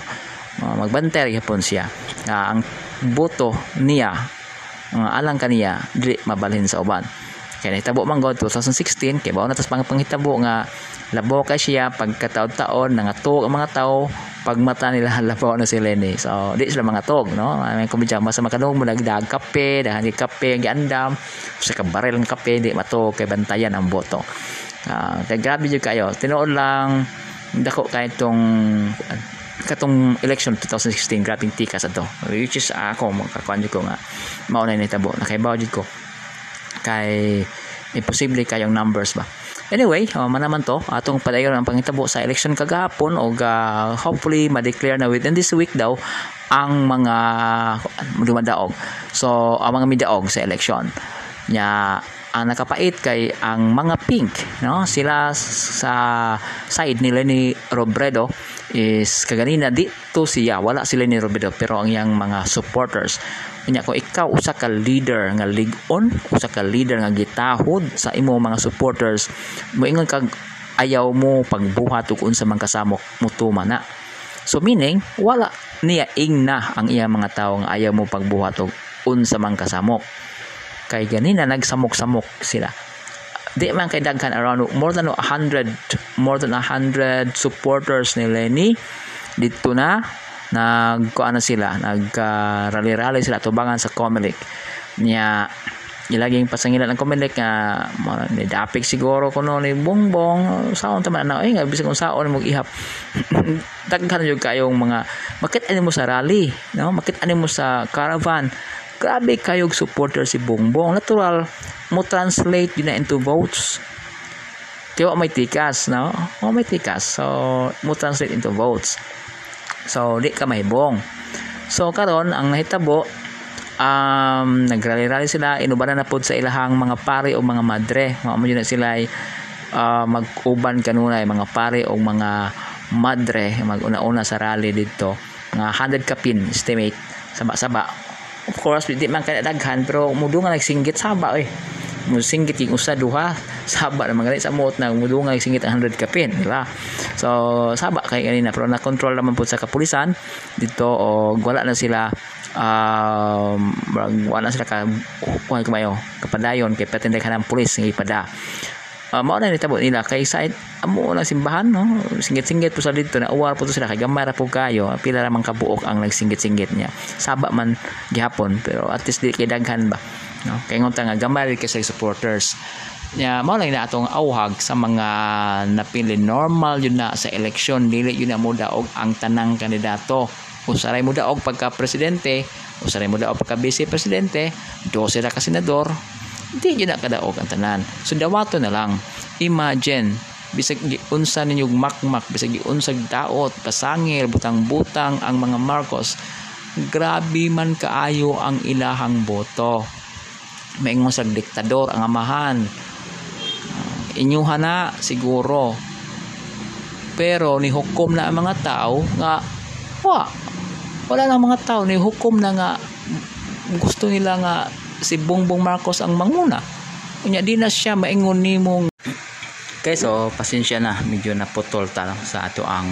Uh, magbantay gyapon siya. Uh, ang boto niya uh, alang kaniya di mabalhin sa uban kaya nahitabo man God 2016 kay bao na tas nga labaw kay siya pagkataon-taon nangatog ang mga tao pagmata nila labaw na si Lenny so di sila mga tog no? May kumidya sa makadong mo nagdag kape dahan di kape ang giandam sa kabarel ng kape di matog kay bantayan ang boto. Uh, kay grabe jud kayo. Tinuod lang dako kay itong katong election 2016 grabing tikas ato which is ako makakuan ko nga mauna ni tabo nakaibaw jud ko kay imposible kayong numbers ba? Anyway uh, man naman to. Atong padayon ang pangitabo sa election kagahapon o uh, hopefully ma-declare na within this week daw ang mga dumadaog. So ang mga midaog sa election nya ang nakapait kay ang mga pink no? Sila sa side nila ni Robredo is kaganina dito siya. Wala sila ni Robredo pero ang yang mga supporters Kanya kung ikaw usa ka leader nga ligon, usa ka leader nga gitahod sa imo mga supporters, moingon kag ayaw mo pagbuhat ug unsa man kasamok mutuma na. So meaning wala niya ingna ang iya mga tawo nga ayaw mo pagbuhat og unsa man kasamok. Kay ganina nagsamok-samok sila. Di man kay daghan around more than 100 more than 100 supporters ni Lenny dito na nagkuan na sila nagka-rally-rally sila tubangan sa Comelec. Niya ilaging pasangilan ang Comelec nga ni dapik siguro kuno ni bongbong. Saon ta man na ay nga bisag kung saon mo ihap. Daghan jud kayong mga makit ani mo sa rally no? Makit ani mo sa caravan. Grabe kayog supporter si bongbong. Natural mo translate yun na into votes. Kaya may tikas no? O may tikas. So mo translate into votes So, di ka mahibong. So, karon ang nahitabo, um, nagrally-rally sila, inubanan na po sa ilahang mga pare o mga madre. Mga mo na sila ay uh, mag-uban kanunay, mga pare o mga madre, mag-una-una sa rally dito. Mga 100 kapin, estimate, saba-saba. Of course, di man kaya daghan, pero mudungan nagsinggit saba eh musinggit yung usa duha. Saba na mga sa muot na mudunga singgit ang 100 kapin di ba? So saba kay kanina. Pero na control naman po sa kapulisan. Dito o wala na sila um, wala na sila ka kuha kumayo kapadayon kay patinday ka ng pulis ng ipada. Uh, mao na nitabo nila. Kay side amo na simbahan no? Singgit-singgit po sa dito. Na uwar po to sila. Kay gamay ra po kayo. Pila ra man kabuok ang nagsinggit-singgit niya. Saba man gihapon pero at least di kay daghan ba no? Kay ngon nga gamay kay sa supporters. Nya mao lang na atong awhag sa mga napili. Normal yun na sa eleksyon. Dili yun na mo daog ang tanang kandidato. Usaray mo daog pagka presidente usaray mo daog pagka vice presidente. 12 ra ka senador. Di yun na kadaog ang tanan. So dawato na lang. Imagine bisag unsa ninyog makmak bisag unsag daot pasangil butang-butang ang mga Marcos grabe man kaayo ang ilahang boto maingon sa diktador ang amahan. Uh, inyuha na siguro. Pero ni hukom na ang mga tao nga wa. Wala na mga tao ni hukom na nga gusto nila nga si Bongbong Marcos ang manguna. Unya di na siya maingon nimong Okay, so pasensya na. Medyo naputol ta sa ato ang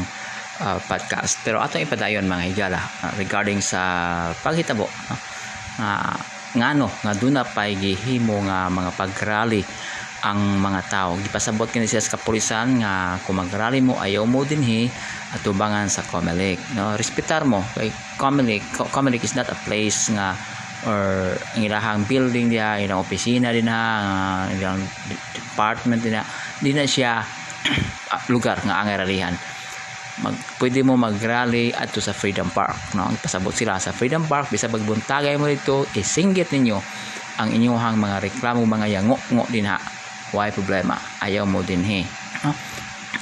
uh, podcast. Pero atong ipadayon mga higala uh, regarding sa paghitabo no? uh, ngano nga duna pay gihimo nga mga pagrally ang mga tao. Gipasabot kini siya sa kapulisan nga kung magrally mo ayaw mo dinhi at tubangan sa Comelec. No respetar mo kay Comelec Comelec is not a place nga or ang ilahang building diha ilang opisina din ha ilang department din ha. Di na siya lugar nga ang rallyhan mag pwede mo mag-rally ato sa Freedom Park no? Pasabot sila sa Freedom Park bisa magbuntagay mo dito isinggit ninyo ang inyong mga reklamo mga yango-ngo din ha. Why problema? Ayaw mo din he. No?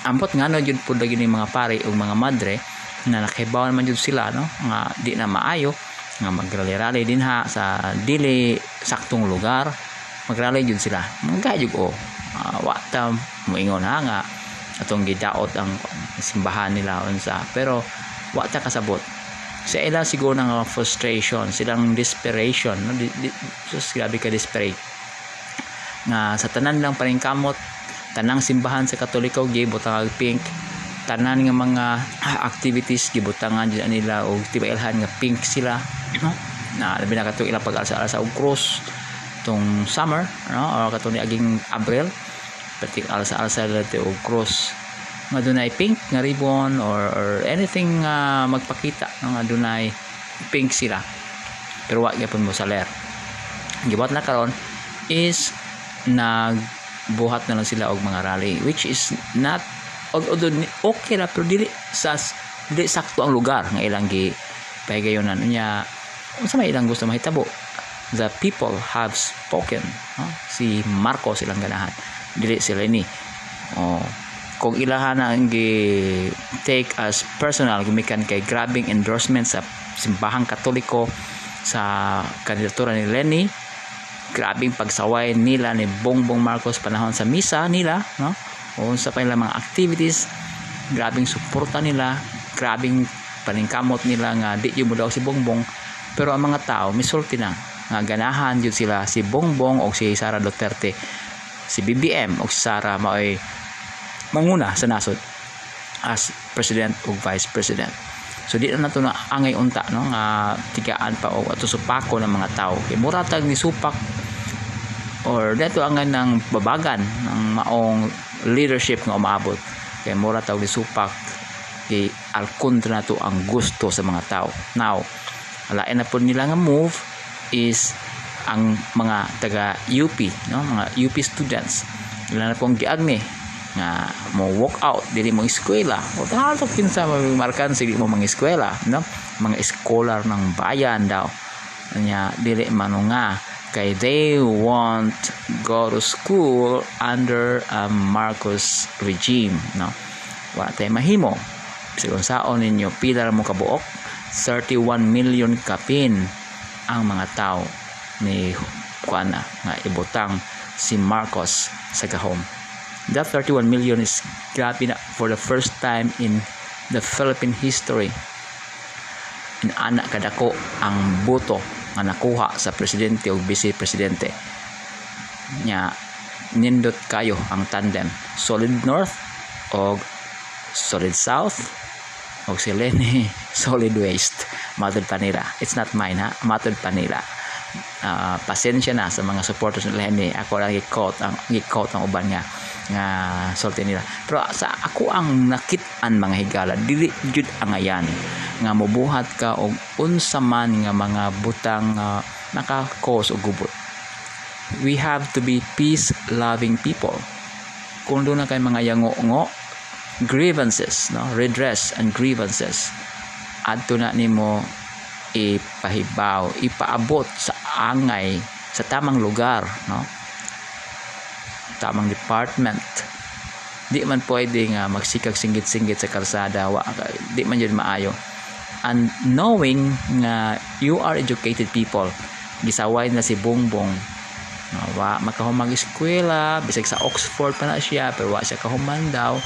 ambot nga no jud pud lagi ni mga pare ug mga madre na nakibaw naman jud sila no? Nga di na maayo nga magrally-rally din ha sa dili saktong lugar. Magrally jud sila. Mga jud o uh, wa ta moingon ha nga atong gidaot ang simbahan nila unsa. Pero wa ta kasabot. Sa ila siguro ng frustration silang desperation no? Di, di, just grabe ka desperate. Nga sa tanan lang pa rin kamot tanang simbahan sa katoliko gibutang pink. Tanan nga mga activities gibutangan dyan nila og tibailhan nga pink sila no? Na labi na katong ilang pag-alsa-alsa og cross tong summer no? Or katong ni aging Abril. Pati alsa-alsa dati og cross nga dunay pink nga ribbon or, or anything nga uh, magpakita nga dunay pink sila. Pero wa gyapon mo saler gibuhat na karon is nagbuhat na lang sila og mga rally which is not although okay ra pero dili sa dili sakto ang lugar nga ilang gi pahigayonan niya unsa may ilang gusto mahitabo the people have spoken no? si Marcos ilang ganahan. Dili sila ni oh kung ilahan ang take as personal gumikan kay grabbing endorsement sa simbahang katoliko sa kandidatura ni Lenny. Grabing pagsaway nila ni Bongbong Marcos panahon sa misa nila no? O sa pa mga activities. Grabing suporta nila. Grabing paningkamot nila nga di yung mo daw si Bongbong. Pero ang mga tao misulti na. Nga ganahan yun sila si Bongbong o si Sara Duterte. Si BBM o si Sara maoy manguna sa nasod as president o vice president. So di na nato na angay unta no nga tigaan pa o ato supako ng mga tao. Kay muratag ni supak or dito ang ng babagan ng maong leadership nga umaabot. Kay mura tawag ni supak kay al kontra nato ang gusto sa mga tao. Now alain na po nila nga move is ang mga taga UP no mga UP students. Nila na pong giagni nga mo walk out dili mo eskwela. O tahalto kinsa markan sige mo mga eskwela no? Mga scholar ng bayan daw. Nya dili mano nga kay they won't go to school under a Marcos regime no? Wa tay mahimo. Sigon saon ninyo pila mo kabuok? 31 million kapin ang mga tao ni kuana nga ibutang si Marcos sa gahom that 31 million is grabe na for the first time in the Philippine history. In anak kadako ang boto nga nakuha sa presidente o vice presidente nya nindot kayo ang tandem. Solid north o solid south o si Lenny solid west matod panila it's not mine ha? Matod panila uh, pasensya na sa mga supporters ni Lenny. Ako lang i-quote ang i-quote ang uban nga nga sulti nila. Pero sa ako ang nakit-an mga higala dili jud ang ayan. Nga mobuhat ka og unsa man nga mga butang uh, naka-cause og gubot. We have to be peace loving people. Kung doon na kay mga yango-ngo grievances no? Redress and grievances. Adto na nimo ipahibaw ipaabot sa angay sa tamang lugar no tamang department. Di man pwede nga magsikag singgit-singgit sa kalsada wa, di man yun maayo. And knowing nga you are educated people gisaway na si Bongbong. Wa makahumang eskwela bisag sa Oxford pa na siya pero wa siya kahuman daw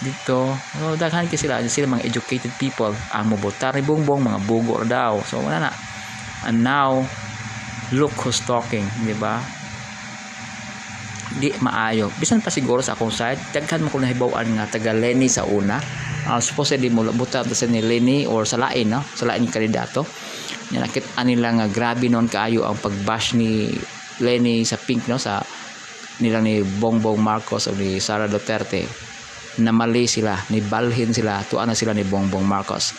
dito so, daghan kasi sila sila mga educated people ang mobotar ni Bongbong mga bugo daw. So wala na. And now look who's talking di ba di maayo. Bisan pa siguro sa akong side daghan mo ko nahibawan nga taga Lenny sa una. Uh, supposedly mo buta sa ni Lenny or sa lain no? Sa lain kandidato. Nya nakit nila nga grabe noon kaayo ang pagbash ni Lenny sa pink no? Sa nila ni Bongbong Marcos o ni Sara Duterte. Na mali sila, ni balhin sila, tuan na sila ni Bongbong Marcos.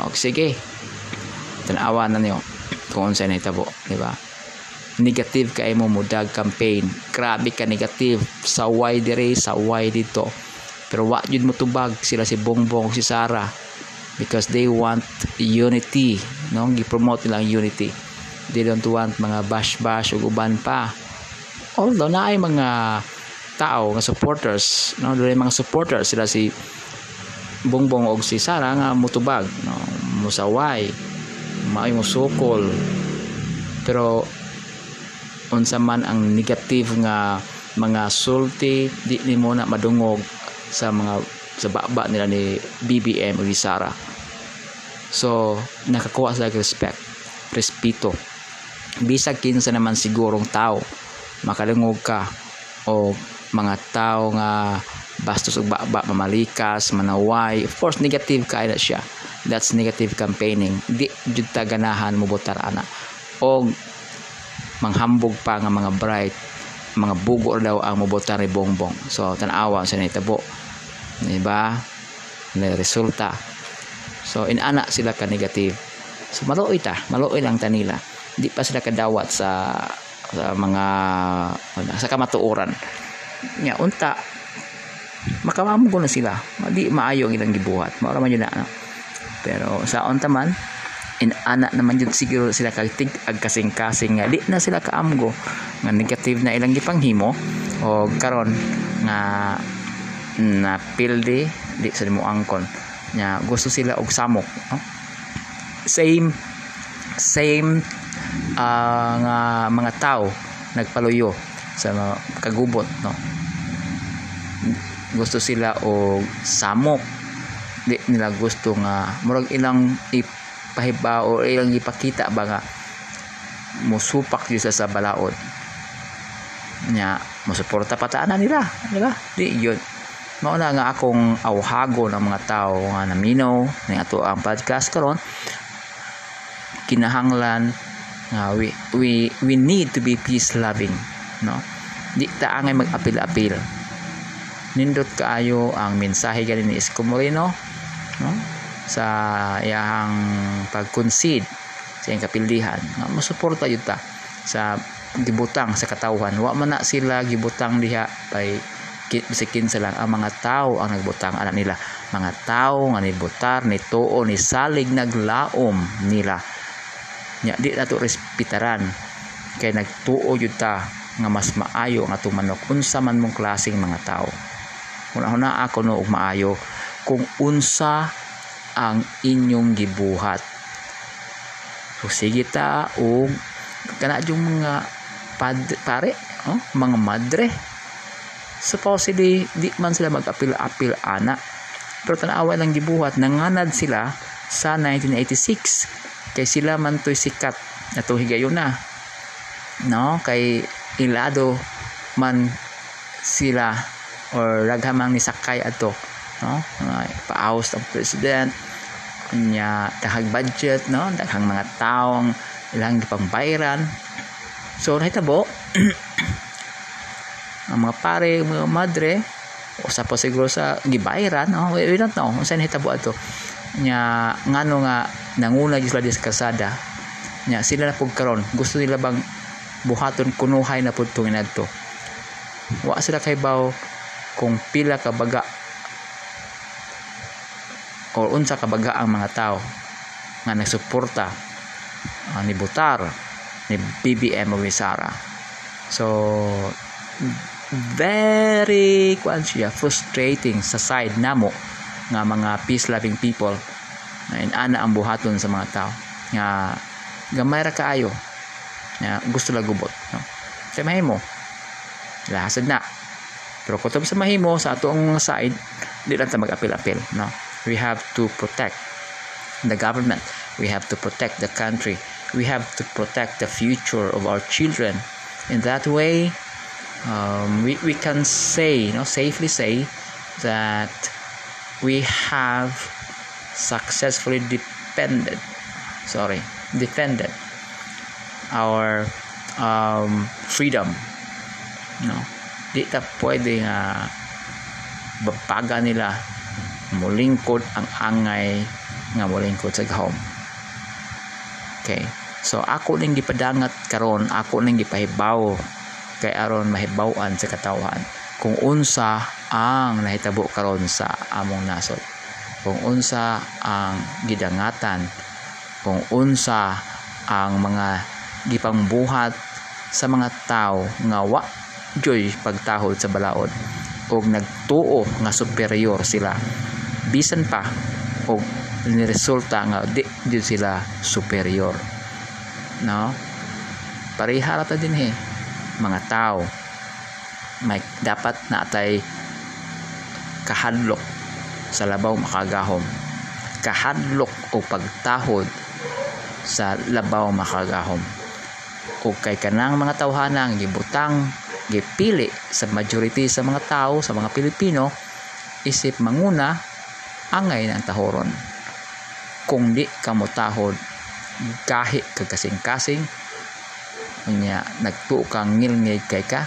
O, sige, tanawa na niyo kung saan itabo, di ba? Negative kay mo mudag campaign. Grabe ka negative sa why dire, sa why dito. Pero wa jud mo tubag sila si Bongbong si Sara because they want unity, no? Gi-promote nila ang unity. They don't want mga bash-bash ug uban pa. Although na ay mga tao nga supporters, no? Dili mga supporters sila si Bongbong og si Sara nga mutubag, no? Musaway, maay musukol. Pero unsa man ang negative nga mga sulti di ni mo na madungog sa mga sa baba nila ni BBM o ni Sara. So, nakakuha sila respect, respeto. Bisag kinsa naman sigurong tao makalungog ka o mga tao nga bastos ug baba mamalikas manaway of course negative kay na siya that's negative campaigning di jud ta ganahan mo botar ana og manghambog pa nga mga bright mga bugo daw ang mobotar ni Bongbong. So tanawa sa nitabo di ba na resulta. So inana sila ka negative. So maluoy ta. Maluoy lang ta nila. Di pa sila kadawat sa sa mga sa kamatuoran. Nya unta makamamo na sila. Di maayo ang ilang gibuhat. Mao man yun na ano. pero sa unta man inana naman yun siguro sila kagtig ag kasing-kasing nga di na sila kaamgo. Nga negative na ilang gipanghimo o karon nga na pildi di sa mo angkon. Nya gusto sila og samok no? same same uh, nga mga tao nagpaluyo sa mga kagubot no? Gusto sila og samok. Di nila gusto nga murag ilang ipahiba o ilang ipakita ba nga? Musupak yun sa balaod. Nya musuporta pataanan nila di ba? Di yun. Mao na nga akong awhago ng mga tao nga naminaw ning ato ang podcast karon. Kinahanglan nga we, we we need to be peace loving no? Di ta angay mag-apil-apil. Nindot kaayo ang mensahe ganin ni Isko Moreno no sa iyang pag-concede sa iyang kapildihan. Nga masuporta yun ta sa gibutang sa katawhan wa man na sila gibutang diha by basikin sila ang mga tao ang nagbutang anak nila. Mga tao nga ni butar ni tuo ni salig naglaom nila. Nya di nato respetaran. Kay nagtuo yun ta nga mas maayo nga tumanok unsa man mong klaseng mga tao. Una-una ako no og maayo. Kung unsa ang inyong gibuhat. So sige ta og kana yung mga pad, pare oh, mga madre. Supposedly di man sila mag-apil-apil ana. Pero tanawa lang gibuhat nanganad sila sa 1986 kay sila man to'y sikat na to higayon na. No? Kay ilado man sila or raghamang ni sakay ato no? Paawos ang president nya dahag budget no? Daghang mga taong ilang gipangbayaran so nahitabo ang mga pare mga madre o sa po siguro sa gibayaran no? We, we don't know unsa nahitabo ato. Nya ngano nga nanguna gyud sila sa kasada nya sila na karon. Gusto nila bang buhaton kunuhay na pud tong inadto? Wa sila kay baw kung pila ka baga o unsa ka baga ang mga tao nga nagsuporta uh, ni Butar ni BBM o Sara. So very kuan siya frustrating sa side namo nga mga peace loving people na inana ang buhaton sa mga tao. Nga gamay ra kaayo. Nga gusto la gubot no? Kay mahimo lahasad na. Pero kutob sa mahimo sa ato ang side di lang ta mag-apil-apil no we have to protect the government. We have to protect the country. We have to protect the future of our children. In that way um, we, we can say you know safely say that we have successfully depended sorry defended our um, freedom. No di ta pwede nga bapaga nila mulingkod ang angay nga mulingkod sa gahom okay. So ako ning gipadangat karon ako ning gipahibaw kay aron mahibaw-an sa katawhan. Kung unsa ang nahitabo karon sa among nasod. Kung unsa ang gidangatan. Kung unsa ang mga gipangbuhat sa mga tao nga wa joy pagtahod sa balaod. Og nagtuo nga superior sila bisan pa og niresulta nga di jud sila superior. No? Pareha ta din he mga tao. May dapat na atay kahadlok sa labaw makagahom. Kahadlok o pagtahod sa labaw makagahom. O kay kanang mga tawhanang gibutang gipili sa majority sa mga tao sa mga Pilipino isip manguna angay ng tahoron. Kung di ka mo tahod kahi kagkasing-kasing nya nagtuo kang ngilngig kay ka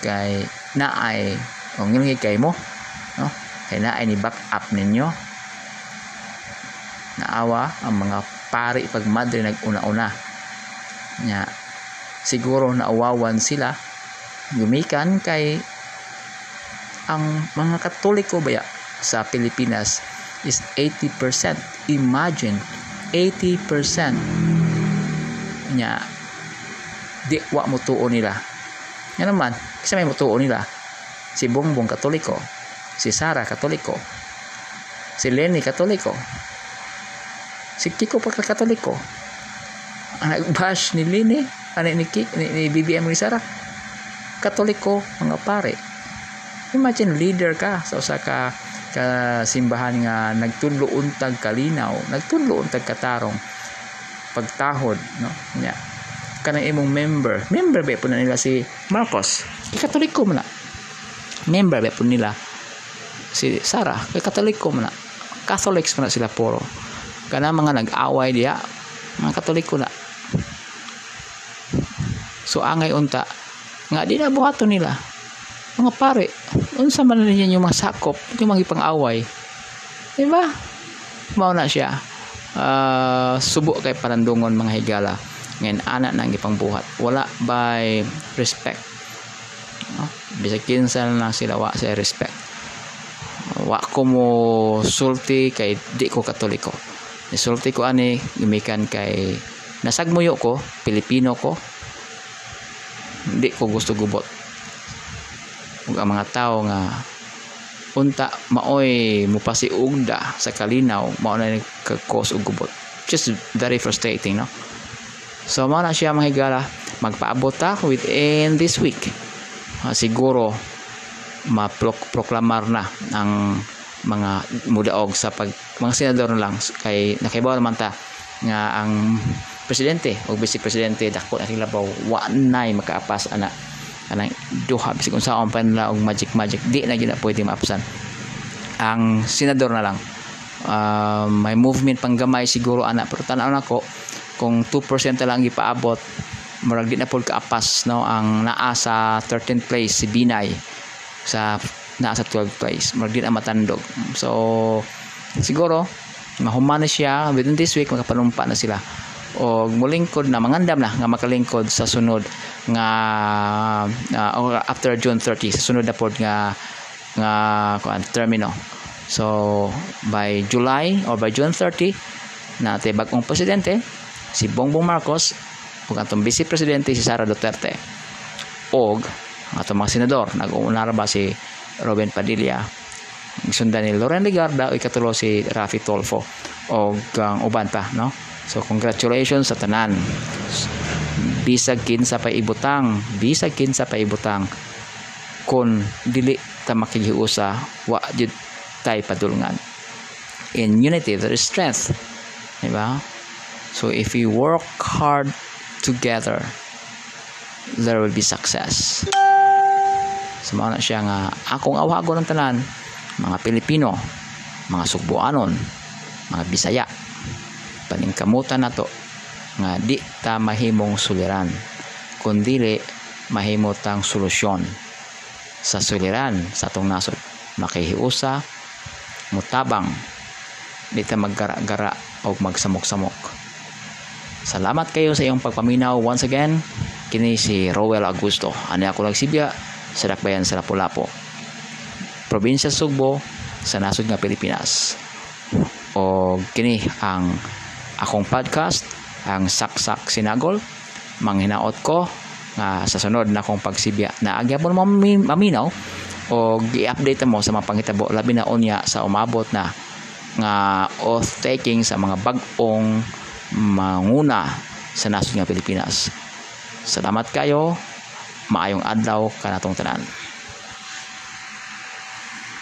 kay naay o ngilngig kay mo no? Kay naay ni back up ninyo. Naawa ang mga pari pag madre naguna-una. Nya siguro naawawan sila. Gumikan kay ang mga katoliko baya sa Pilipinas is 80%. Imagine, 80% nya di wa mo tuo nila. Nga naman, kasi may mutuo nila. Si Bongbong Katoliko, si Sara Katoliko, si Lenny Katoliko, si Kiko pa Katoliko. Ang nag-bash ni Lenny, ano ni, ni, ni BBM ni Sara, Katoliko, mga pare. Imagine leader ka sa usa ka ka simbahan nga nagtudlo untag kalinaw, nagtudlo untag katarong pagtahod, no? Nya. Kanang imong member, member ba po na nila si Marcos? Katoliko man. Member ba po nila si Sara, kay Katoliko man. Catholics man sila puro. Kana mga nag-away diya, mga Katoliko na. So angay unta nga di na buhaton nila mga pare unsa man niya yung mga sakop? Yung mga ipang-away di ba mao na siya. Uh, subo kay parandungon mga higala. Ngayon ana na ang ipangbuhat wala by respect. No? bisag kinsa na sila wa sa respect. Wa ko mo sulti kay di ko katoliko. Sulti ko ani gumikan kay nasagmuyo ko Pilipino ko. Hindi ko gusto gubot ug ang mga tao nga unta maoy mupasiugda sa kalinaw mao na nagka-cause og gubot. Just very frustrating no? So mao na siya mga higala magpaabot ta within this week. Uh, siguro maproklamar na ang mga mudaog sa pag mga senador na lang. Kay nakaibaw naman ta nga ang presidente o vice presidente dako na sila ba wa nay makaapas ana kanang duha bisig unsaon pa nila og magic magic. Di na gyud pwede maapsan. Ang senador na lang. Uh, may movement pang gamay siguro ana pero tanaw nako kung 2% lang gipaabot murag di na pud kaapas no ang naa sa 13th place si Binay. Sa naa sa 12th place. Murag di na matandog. So siguro mahuman na siya. Within this week makapanumpa na sila o mulingkod na mangandam na nga makalingkod sa sunod nga uh, after June 30 sa sunod na pod nga nga kuan termino. So by July or by June 30 na te bagong presidente si Bongbong Marcos ug atong vice presidente si Sara Duterte. Og atong mga senador nag-uuna ba si Robin Padilla? Sundan ni Loren Ligarda o ikatulo si Rafi Tolfo. O ang uban pa no so congratulations sa tanan bisag kinsa pa ibutang. Bisag kinsa pa ibutang. Kun dili ta makihiusa wa jud tay padulngan in unity there is strength. Di ba so if we work hard together there will be success. So na siya nga akong awagon ng tanan mga Pilipino mga Sugbuanon mga Bisaya paningkamutan na to nga di ta mahimong suliran kundili mahimo tang solusyon sa suliran sa atong nasod. Makihiusa mutabang di ta maggara-gara o magsamok-samok. Salamat kayo sa iyong pagpaminaw once again. Kini si Rowel Augusto. Ani ako lang sibya sa Dakbayan sa Lapu-Lapu. Probinsya Sugbo sa nasod nga Pilipinas. O kini ang akong podcast ang Saksak Sinagol manghinaot ko nga sa sunod na akong pagsibya na agya mo maminaw o gi-update mo sa mga pangitabo labi na unya sa umabot na nga oath taking sa mga bag-ong manguna sa nasod nga Pilipinas. Salamat kayo. Maayong adlaw kanatong tanan.